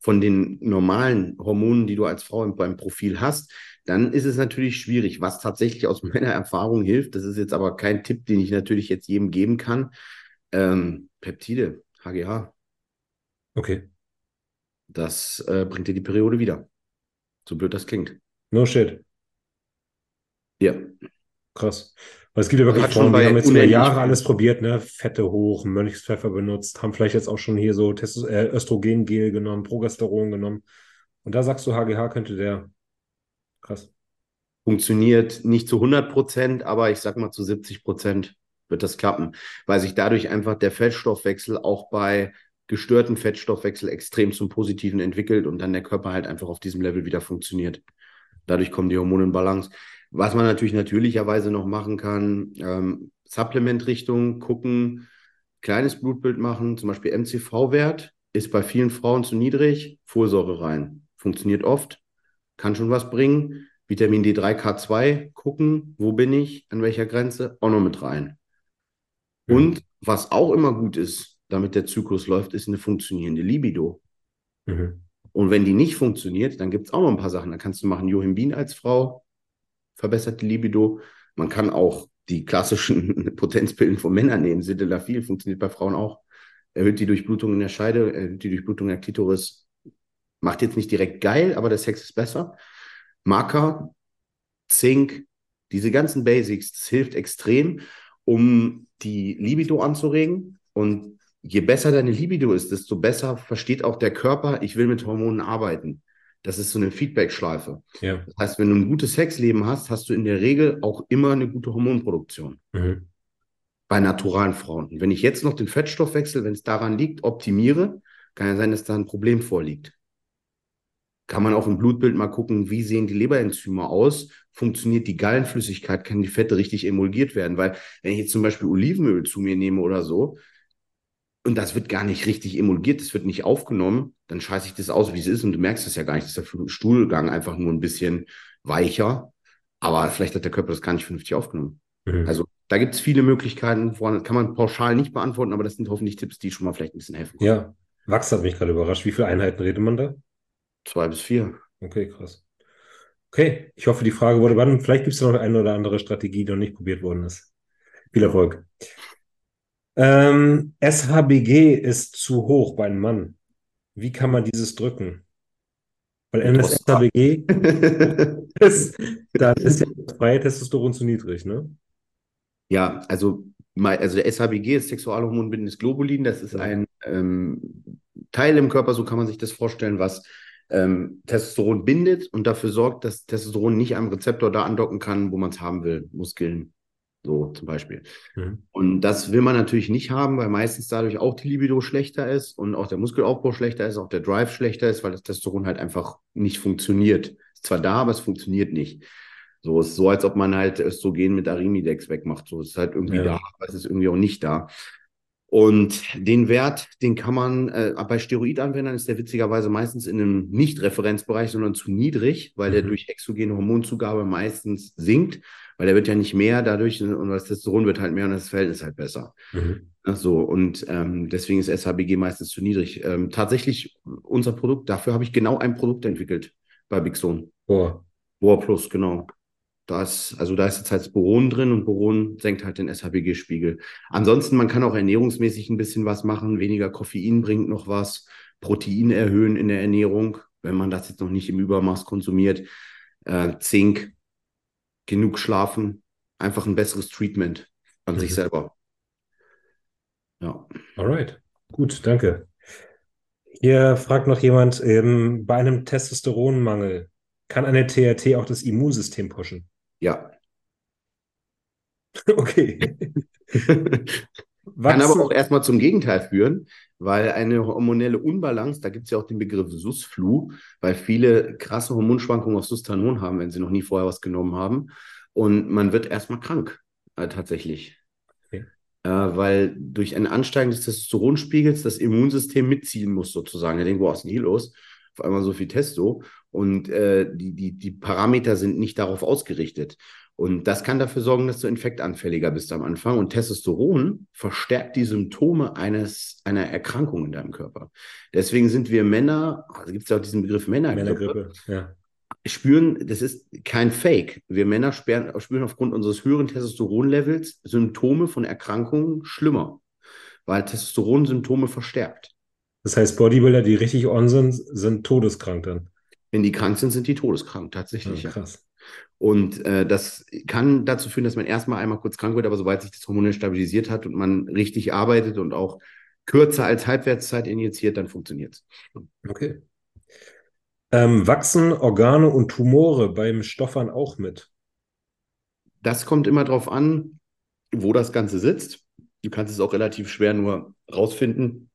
von den normalen Hormonen, die du als Frau beim Profil hast, dann ist es natürlich schwierig. Was tatsächlich aus meiner Erfahrung hilft, das ist jetzt aber kein Tipp, den ich natürlich jetzt jedem geben kann. Ähm, Peptide, HGH. Okay. Das äh, bringt dir die Periode wieder. So blöd das klingt. No shit. Ja. Krass. Weil es gibt ja wirklich Frauen, die haben jetzt über Jahre alles probiert, ne? Fette hoch, Mönchspfeffer benutzt, haben vielleicht jetzt auch schon hier so Testo äh, Östrogengel genommen, Progesteron genommen. Und da sagst du, HGH könnte der. Krass. Funktioniert nicht zu 100 Prozent, aber ich sag mal zu 70 Prozent wird das klappen, weil sich dadurch einfach der Fettstoffwechsel auch bei gestörten Fettstoffwechsel extrem zum Positiven entwickelt und dann der Körper halt einfach auf diesem Level wieder funktioniert. Dadurch kommen die Hormone in Balance. Was man natürlich natürlicherweise noch machen kann, ähm, Supplement-Richtung gucken, kleines Blutbild machen, zum Beispiel MCV-Wert ist bei vielen Frauen zu niedrig, Folsäure rein. Funktioniert oft, kann schon was bringen. Vitamin D3, K2 gucken, wo bin ich, an welcher Grenze, auch noch mit rein. Mhm. Und was auch immer gut ist, damit der Zyklus läuft, ist eine funktionierende Libido. Mhm. Und wenn die nicht funktioniert, dann gibt es auch noch ein paar Sachen. Da kannst du machen Johimbin als Frau, verbessert die Libido. Man kann auch die klassischen Potenzpillen von Männern nehmen. Sildenafil funktioniert bei Frauen auch. Erhöht die Durchblutung in der Scheide, erhöht die Durchblutung der Klitoris. Macht jetzt nicht direkt geil, aber der Sex ist besser. Marker, Zink, diese ganzen Basics, das hilft extrem, um die Libido anzuregen. Und je besser deine Libido ist, desto besser versteht auch der Körper, ich will mit Hormonen arbeiten. Das ist so eine Feedback-Schleife. Ja. Das heißt, wenn du ein gutes Sexleben hast, hast du in der Regel auch immer eine gute Hormonproduktion. Mhm. Bei naturalen Frauen. Und wenn ich jetzt noch den Fettstoffwechsel, wenn es daran liegt, optimiere, kann ja sein, dass da ein Problem vorliegt kann man auch im Blutbild mal gucken, wie sehen die Leberenzyme aus? Funktioniert die Gallenflüssigkeit? Kann die Fette richtig emulgiert werden? Weil, wenn ich jetzt zum Beispiel Olivenöl zu mir nehme oder so, und das wird gar nicht richtig emulgiert, das wird nicht aufgenommen, dann scheiße ich das aus, wie es ist, und du merkst es ja gar nicht. Das ist der Stuhlgang einfach nur ein bisschen weicher, aber vielleicht hat der Körper das gar nicht vernünftig aufgenommen. Mhm. Also da gibt es viele Möglichkeiten, woran kann man pauschal nicht beantworten, aber das sind hoffentlich Tipps, die schon mal vielleicht ein bisschen helfen. Ja, Wachs hat mich gerade überrascht. Wie viele Einheiten redet man da? Zwei bis vier. Okay, krass. Okay, ich hoffe, die Frage wurde beantwortet. Vielleicht gibt es noch eine oder andere Strategie, die noch nicht probiert worden ist. Viel Erfolg. Ähm, SHBG ist zu hoch bei einem Mann. Wie kann man dieses drücken? Weil NSHBG ist, da ist ja das freie Testosteron zu niedrig, ne? Ja, also, also der SHBG ist Sexualhormonbindendes Globulin. Das ist ja. ein ähm, Teil im Körper, so kann man sich das vorstellen, was ähm, Testosteron bindet und dafür sorgt, dass Testosteron nicht am Rezeptor da andocken kann, wo man es haben will. Muskeln, so zum Beispiel. Mhm. Und das will man natürlich nicht haben, weil meistens dadurch auch die Libido schlechter ist und auch der Muskelaufbau schlechter ist, auch der Drive schlechter ist, weil das Testosteron halt einfach nicht funktioniert. Ist zwar da, aber es funktioniert nicht. So ist so, als ob man halt Östrogen mit Arimidex wegmacht. So ist halt irgendwie ja. da, aber es ist irgendwie auch nicht da. Und den Wert, den kann man, äh, bei Steroidanwendern ist der witzigerweise meistens in einem Nicht-Referenzbereich, sondern zu niedrig, weil mhm. der durch exogene Hormonzugabe meistens sinkt, weil der wird ja nicht mehr dadurch und das Testosteron wird halt mehr und das Verhältnis halt besser. Mhm. Ach so, und ähm, deswegen ist SHBG meistens zu niedrig. Ähm, tatsächlich unser Produkt, dafür habe ich genau ein Produkt entwickelt bei Bixon. Boah. Boah Plus, genau. Da ist, also da ist jetzt halt Boron drin und Boron senkt halt den SHBG-Spiegel. Ansonsten, man kann auch ernährungsmäßig ein bisschen was machen. Weniger Koffein bringt noch was. Protein erhöhen in der Ernährung, wenn man das jetzt noch nicht im Übermaß konsumiert. Äh, Zink, genug schlafen, einfach ein besseres Treatment an mhm. sich selber. Ja. Alright, gut, danke. Hier fragt noch jemand, ähm, bei einem Testosteronmangel kann eine TRT auch das Immunsystem pushen? Ja. okay. Kann aber auch erstmal zum Gegenteil führen, weil eine hormonelle Unbalance, da gibt es ja auch den Begriff Susflu, weil viele krasse Hormonschwankungen auf Sustanon haben, wenn sie noch nie vorher was genommen haben. Und man wird erstmal krank, äh, tatsächlich. Okay. Äh, weil durch ein Ansteigen des Testosteronspiegels das Immunsystem mitziehen muss, sozusagen. Er denkt, wo ist denn hier los? Auf einmal so viel Testo. Und äh, die, die, die Parameter sind nicht darauf ausgerichtet. Und das kann dafür sorgen, dass du infektanfälliger bist am Anfang. Und Testosteron verstärkt die Symptome eines, einer Erkrankung in deinem Körper. Deswegen sind wir Männer, also gibt es ja auch diesen Begriff Männergrippe, Männergrippe ja. spüren, das ist kein Fake. Wir Männer spüren, spüren aufgrund unseres höheren Testosteronlevels Symptome von Erkrankungen schlimmer, weil Testosteron Symptome verstärkt. Das heißt, Bodybuilder, die richtig on sind, sind todeskrank dann. Wenn die krank sind, sind die todeskrank, tatsächlich. Ja, krass. Und äh, das kann dazu führen, dass man erstmal einmal kurz krank wird, aber sobald sich das Hormon stabilisiert hat und man richtig arbeitet und auch kürzer als Halbwertszeit injiziert, dann funktioniert es. Okay. Ähm, wachsen Organe und Tumore beim Stoffern auch mit? Das kommt immer darauf an, wo das Ganze sitzt. Du kannst es auch relativ schwer nur rausfinden,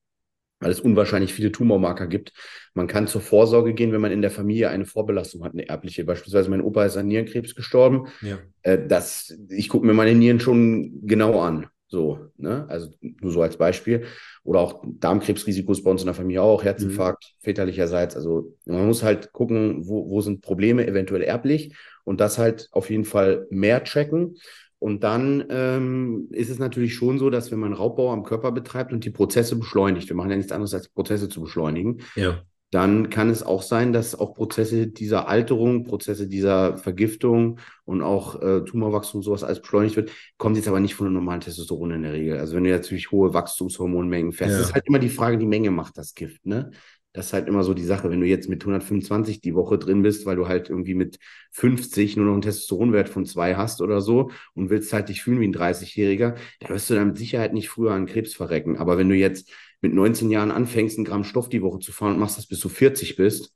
weil es unwahrscheinlich viele Tumormarker gibt. Man kann zur Vorsorge gehen, wenn man in der Familie eine Vorbelastung hat, eine erbliche. Beispielsweise mein Opa ist an Nierenkrebs gestorben. Ja. Äh, das, ich gucke mir meine Nieren schon genau an. So, ne? Also nur so als Beispiel. Oder auch Darmkrebsrisiko ist bei uns in der Familie auch, Herzinfarkt, mhm. väterlicherseits. Also man muss halt gucken, wo, wo sind Probleme eventuell erblich und das halt auf jeden Fall mehr checken. Und dann ähm, ist es natürlich schon so, dass wenn man Raubbau am Körper betreibt und die Prozesse beschleunigt, wir machen ja nichts anderes als Prozesse zu beschleunigen, ja dann kann es auch sein, dass auch Prozesse dieser Alterung, Prozesse dieser Vergiftung und auch äh, Tumorwachstum sowas alles beschleunigt wird, kommt jetzt aber nicht von einem normalen Testosteron in der Regel. Also wenn du natürlich hohe Wachstumshormonmengen fährst, ja. ist halt immer die Frage, die Menge macht das Gift, ne? Das ist halt immer so die Sache. Wenn du jetzt mit 125 die Woche drin bist, weil du halt irgendwie mit 50 nur noch einen Testosteronwert von zwei hast oder so und willst halt dich fühlen wie ein 30-Jähriger, da wirst du dann mit Sicherheit nicht früher an Krebs verrecken. Aber wenn du jetzt mit 19 Jahren anfängst, ein Gramm Stoff die Woche zu fahren und machst das bis du 40 bist,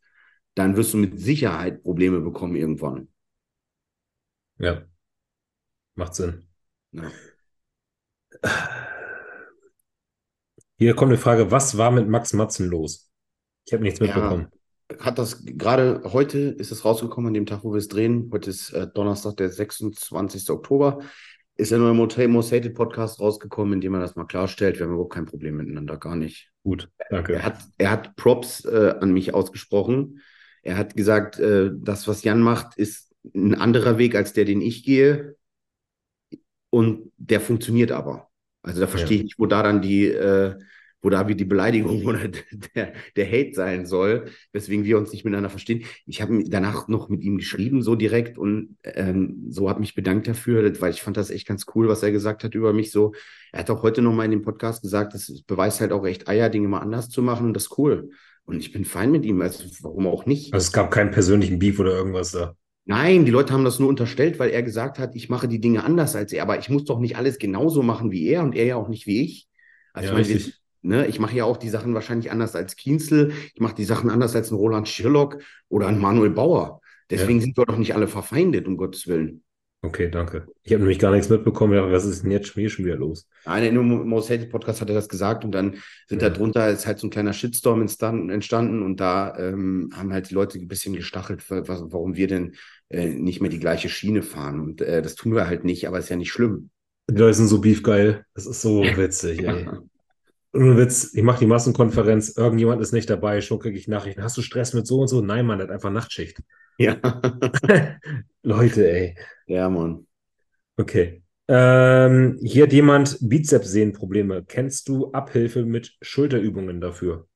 dann wirst du mit Sicherheit Probleme bekommen irgendwann. Ja, macht Sinn. Ja. Hier kommt eine Frage, was war mit Max Matzen los? Ich habe nichts mitbekommen. Ja, hat das gerade heute ist es rausgekommen, an dem Tag, wo wir es drehen. Heute ist äh, Donnerstag, der 26. Oktober ist nur im Most Hated Podcast rausgekommen, in dem er das mal klarstellt. Wir haben überhaupt kein Problem miteinander, gar nicht. Gut, danke. Er hat, er hat Props äh, an mich ausgesprochen. Er hat gesagt, äh, das, was Jan macht, ist ein anderer Weg als der, den ich gehe. Und der funktioniert aber. Also da verstehe ja. ich nicht, wo da dann die, äh, wo da wie die Beleidigung oder der, der Hate sein soll, weswegen wir uns nicht miteinander verstehen. Ich habe danach noch mit ihm geschrieben, so direkt, und ähm, so habe mich bedankt dafür, weil ich fand das echt ganz cool, was er gesagt hat über mich. So, er hat auch heute noch mal in dem Podcast gesagt, das beweist halt auch echt Eier, Dinge mal anders zu machen, und das ist cool. Und ich bin fein mit ihm, also warum auch nicht. Also es gab keinen persönlichen Beef oder irgendwas da. Nein, die Leute haben das nur unterstellt, weil er gesagt hat, ich mache die Dinge anders als er, aber ich muss doch nicht alles genauso machen wie er und er ja auch nicht wie ich. Also ja, ich meine, Ne, ich mache ja auch die Sachen wahrscheinlich anders als Kienzel. Ich mache die Sachen anders als ein Roland Schirlock oder ein Manuel Bauer. Deswegen ja. sind wir doch nicht alle verfeindet, um Gottes Willen. Okay, danke. Ich habe nämlich gar nichts mitbekommen. Ja, was ist denn jetzt schon, schon wieder los? Nein, in dem Most Hated Podcast hat er das gesagt und dann sind ja. da drunter ist halt so ein kleiner Shitstorm entstanden und da ähm, haben halt die Leute ein bisschen gestachelt, was, warum wir denn äh, nicht mehr die gleiche Schiene fahren. Und äh, das tun wir halt nicht, aber ist ja nicht schlimm. Die Leute sind so beefgeil. Das ist so witzig, ey. Nur Witz, ich mache die Massenkonferenz, irgendjemand ist nicht dabei, schon kriege ich Nachrichten. Hast du Stress mit so und so? Nein, Mann, hat einfach Nachtschicht. Ja. Leute, ey. Ja, Mann. Okay. Ähm, hier hat jemand Bizepssehnenprobleme. Kennst du Abhilfe mit Schulterübungen dafür?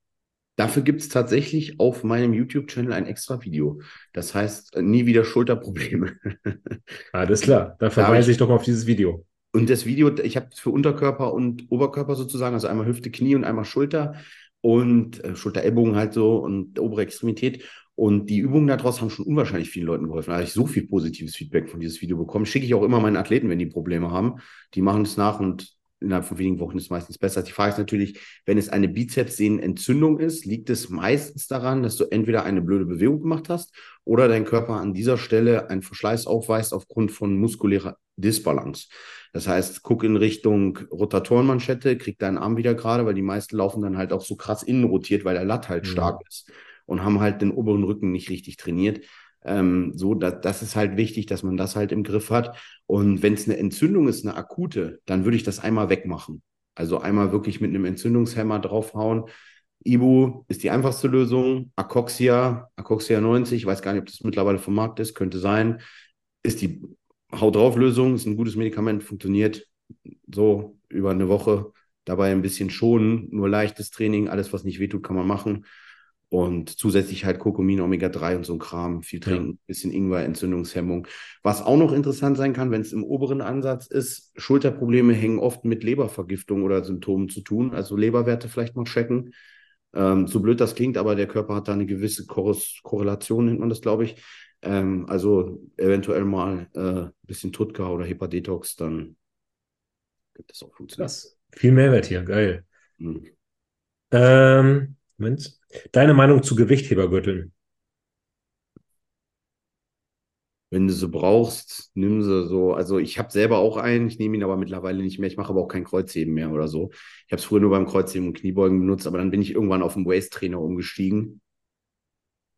Dafür gibt es tatsächlich auf meinem YouTube-Channel ein extra Video. Das heißt, nie wieder Schulterprobleme. Alles klar, dann verweise ich, ich doch auf dieses Video. Und das Video, ich habe es für Unterkörper und Oberkörper sozusagen, also einmal Hüfte, Knie und einmal Schulter und äh, Schulter, Ellbogen halt so und obere Extremität. Und die Übungen daraus haben schon unwahrscheinlich vielen Leuten geholfen. Da habe ich so viel positives Feedback von dieses Video bekommen. Schicke ich auch immer meinen Athleten, wenn die Probleme haben. Die machen es nach und innerhalb von wenigen Wochen ist es meistens besser. Die Frage ist natürlich, wenn es eine Bizepssehnenentzündung ist, liegt es meistens daran, dass du entweder eine blöde Bewegung gemacht hast oder dein Körper an dieser Stelle einen Verschleiß aufweist aufgrund von muskulärer Disbalance. Das heißt, guck in Richtung Rotatorenmanschette, krieg deinen Arm wieder gerade, weil die meisten laufen dann halt auch so krass innen rotiert, weil der Latt halt mhm. stark ist und haben halt den oberen Rücken nicht richtig trainiert. Ähm, so, da, das ist halt wichtig, dass man das halt im Griff hat. Und wenn es eine Entzündung ist, eine akute, dann würde ich das einmal wegmachen. Also einmal wirklich mit einem Entzündungshemmer draufhauen. Ibu ist die einfachste Lösung. Acoxia, Acoxia 90, ich weiß gar nicht, ob das mittlerweile vom Markt ist, könnte sein, ist die Haut drauf Lösung, ist ein gutes Medikament, funktioniert so über eine Woche. Dabei ein bisschen schonen, nur leichtes Training, alles, was nicht wehtut, kann man machen. Und zusätzlich halt Kurkumin, Omega-3 und so ein Kram, viel trinken, ja. bisschen Ingwer, Entzündungshemmung. Was auch noch interessant sein kann, wenn es im oberen Ansatz ist, Schulterprobleme hängen oft mit Lebervergiftung oder Symptomen zu tun. Also Leberwerte vielleicht mal checken. Ähm, so blöd das klingt, aber der Körper hat da eine gewisse Korrelation, nennt man das, glaube ich. Ähm, also eventuell mal ein äh, bisschen Tutka oder Hepa-Detox, dann gibt es auch funktioniert. Krass. Viel Mehrwert hier, geil. Mhm. Ähm, Moment. Deine Meinung zu Gewichthebergürteln? wenn du sie brauchst, nimm sie so. Also ich habe selber auch einen, ich nehme ihn aber mittlerweile nicht mehr. Ich mache aber auch kein Kreuzheben mehr oder so. Ich habe es früher nur beim Kreuzheben und Kniebeugen benutzt, aber dann bin ich irgendwann auf den Waist-Trainer umgestiegen.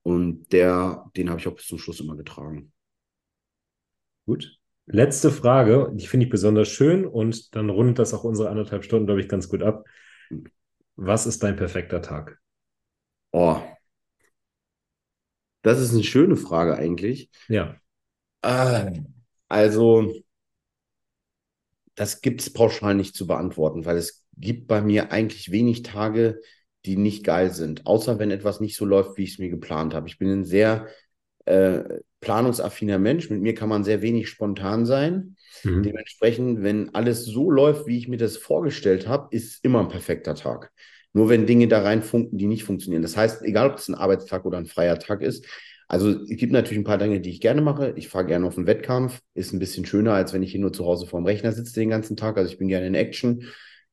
Und der, den habe ich auch bis zum Schluss immer getragen. Gut. Letzte Frage, die finde ich besonders schön und dann rundet das auch unsere anderthalb Stunden, glaube ich, ganz gut ab. Was ist dein perfekter Tag? Oh, das ist eine schöne Frage eigentlich. Ja. Ah, also, das gibt es pauschal nicht zu beantworten, weil es gibt bei mir eigentlich wenig Tage, die nicht geil sind, außer wenn etwas nicht so läuft, wie ich es mir geplant habe. Ich bin ein sehr äh, planungsaffiner Mensch. Mit mir kann man sehr wenig spontan sein. Mhm. Dementsprechend, wenn alles so läuft, wie ich mir das vorgestellt habe, ist immer ein perfekter Tag. Nur wenn Dinge da reinfunken, die nicht funktionieren. Das heißt, egal ob es ein Arbeitstag oder ein freier Tag ist, also es gibt natürlich ein paar Dinge, die ich gerne mache. Ich fahre gerne auf einen Wettkampf. Ist ein bisschen schöner, als wenn ich hier nur zu Hause vorm Rechner sitze den ganzen Tag. Also ich bin gerne in Action.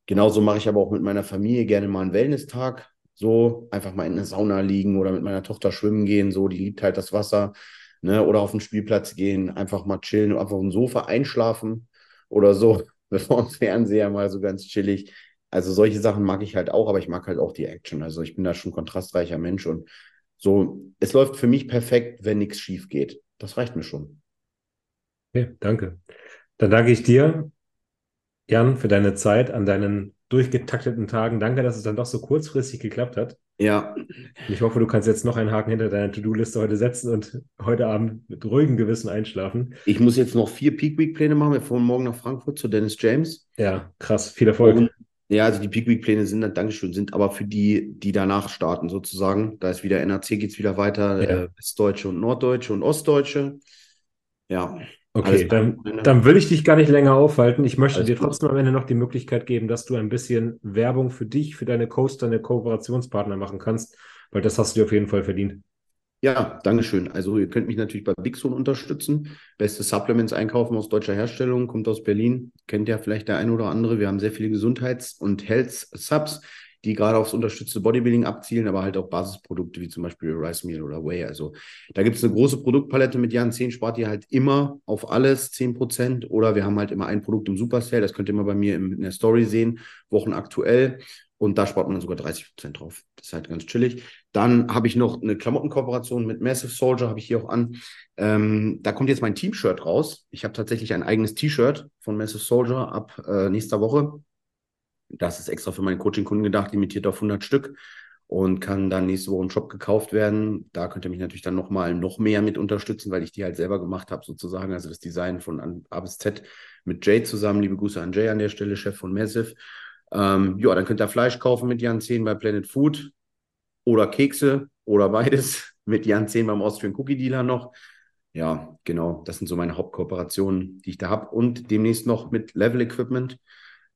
Genauso mache ich aber auch mit meiner Familie gerne mal einen Wellness-Tag. So einfach mal in der Sauna liegen oder mit meiner Tochter schwimmen gehen. So, die liebt halt das Wasser. Ne? Oder auf den Spielplatz gehen, einfach mal chillen, einfach auf dem Sofa einschlafen oder so. Bevor dem Fernseher mal so ganz chillig. Also solche Sachen mag ich halt auch, aber ich mag halt auch die Action. Also ich bin da schon kontrastreicher Mensch und so, es läuft für mich perfekt, wenn nichts schief geht. Das reicht mir schon. Okay, danke. Dann danke ich dir, Jan, für deine Zeit an deinen durchgetakteten Tagen. Danke, dass es dann doch so kurzfristig geklappt hat. Ja. Ich hoffe, du kannst jetzt noch einen Haken hinter deiner To-Do-Liste heute setzen und heute Abend mit ruhigem Gewissen einschlafen. Ich muss jetzt noch vier Peak Week-Pläne machen. Wir fahren morgen nach Frankfurt zu Dennis James. Ja, krass. Viel Erfolg. Und ja, also die Peak Week Pläne sind dann, Dankeschön, sind aber für die, die danach starten sozusagen. Da ist wieder NAC, geht es wieder weiter, ja. äh, Westdeutsche und Norddeutsche und Ostdeutsche. Ja. Okay, dann, dann will ich dich gar nicht länger aufhalten. Ich möchte dir trotzdem am Ende noch die Möglichkeit geben, dass du ein bisschen Werbung für dich, für deine Coaster, deine Kooperationspartner machen kannst, weil das hast du dir auf jeden Fall verdient. Ja, Dankeschön. Also ihr könnt mich natürlich bei Bigson unterstützen. Beste Supplements einkaufen aus deutscher Herstellung, kommt aus Berlin. Kennt ja vielleicht der eine oder andere. Wir haben sehr viele Gesundheits- und Health-Subs, die gerade aufs unterstützte Bodybuilding abzielen, aber halt auch Basisprodukte wie zum Beispiel Rice Meal oder Whey. Also da gibt es eine große Produktpalette mit Jahren 10 spart ihr halt immer auf alles 10% oder wir haben halt immer ein Produkt im Super Sale. Das könnt ihr mal bei mir in der Story sehen, Wochen aktuell. Und da spart man sogar 30 Prozent drauf. Das ist halt ganz chillig. Dann habe ich noch eine Klamottenkooperation mit Massive Soldier, habe ich hier auch an. Ähm, da kommt jetzt mein Team-Shirt raus. Ich habe tatsächlich ein eigenes T-Shirt von Massive Soldier ab äh, nächster Woche. Das ist extra für meine Coaching-Kunden gedacht, limitiert auf 100 Stück und kann dann nächste Woche im Shop gekauft werden. Da könnt ihr mich natürlich dann nochmal noch mehr mit unterstützen, weil ich die halt selber gemacht habe, sozusagen. Also das Design von A bis Z mit Jay zusammen. Liebe Grüße an Jay an der Stelle, Chef von Massive. Ähm, ja, dann könnt ihr Fleisch kaufen mit Jan 10 bei Planet Food oder Kekse oder beides mit Jan 10 beim Austrian Cookie Dealer noch. Ja, genau, das sind so meine Hauptkooperationen, die ich da habe. Und demnächst noch mit Level Equipment,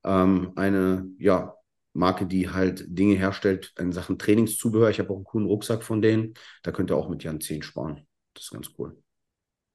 ähm, eine ja, Marke, die halt Dinge herstellt in Sachen Trainingszubehör. Ich habe auch einen coolen Rucksack von denen. Da könnt ihr auch mit Jan 10 sparen. Das ist ganz cool.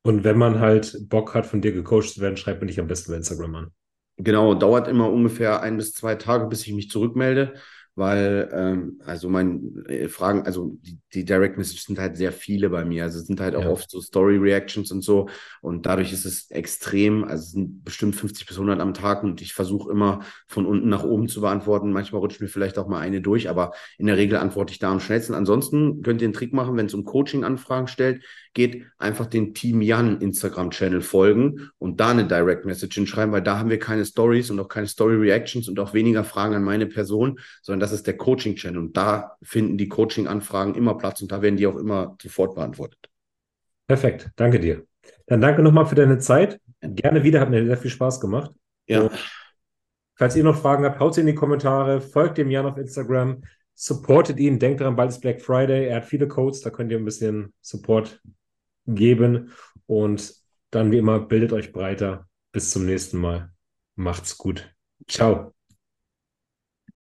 Und wenn man halt Bock hat, von dir gecoacht zu werden, schreibt mir dich am besten bei Instagram an. Genau, dauert immer ungefähr ein bis zwei Tage, bis ich mich zurückmelde weil ähm, also mein äh, Fragen, also die, die Direct Messages sind halt sehr viele bei mir. Also es sind halt auch ja. oft so Story Reactions und so. Und dadurch ist es extrem, also es sind bestimmt 50 bis 100 am Tag und ich versuche immer von unten nach oben zu beantworten. Manchmal rutscht mir vielleicht auch mal eine durch, aber in der Regel antworte ich da am schnellsten. Ansonsten könnt ihr einen Trick machen, wenn es um Coaching-Anfragen stellt, geht einfach den Team Jan Instagram-Channel folgen und da eine Direct Message hinschreiben, weil da haben wir keine Stories und auch keine Story Reactions und auch weniger Fragen an meine Person, sondern das ist der Coaching-Channel und da finden die Coaching-Anfragen immer Platz und da werden die auch immer sofort beantwortet. Perfekt, danke dir. Dann danke nochmal für deine Zeit. Gerne wieder, hat mir sehr viel Spaß gemacht. Ja. Und falls ihr noch Fragen habt, haut sie in die Kommentare, folgt dem Jan auf Instagram, supportet ihn, denkt daran, bald ist Black Friday, er hat viele Codes, da könnt ihr ein bisschen Support geben und dann wie immer bildet euch breiter. Bis zum nächsten Mal. Macht's gut. Ciao.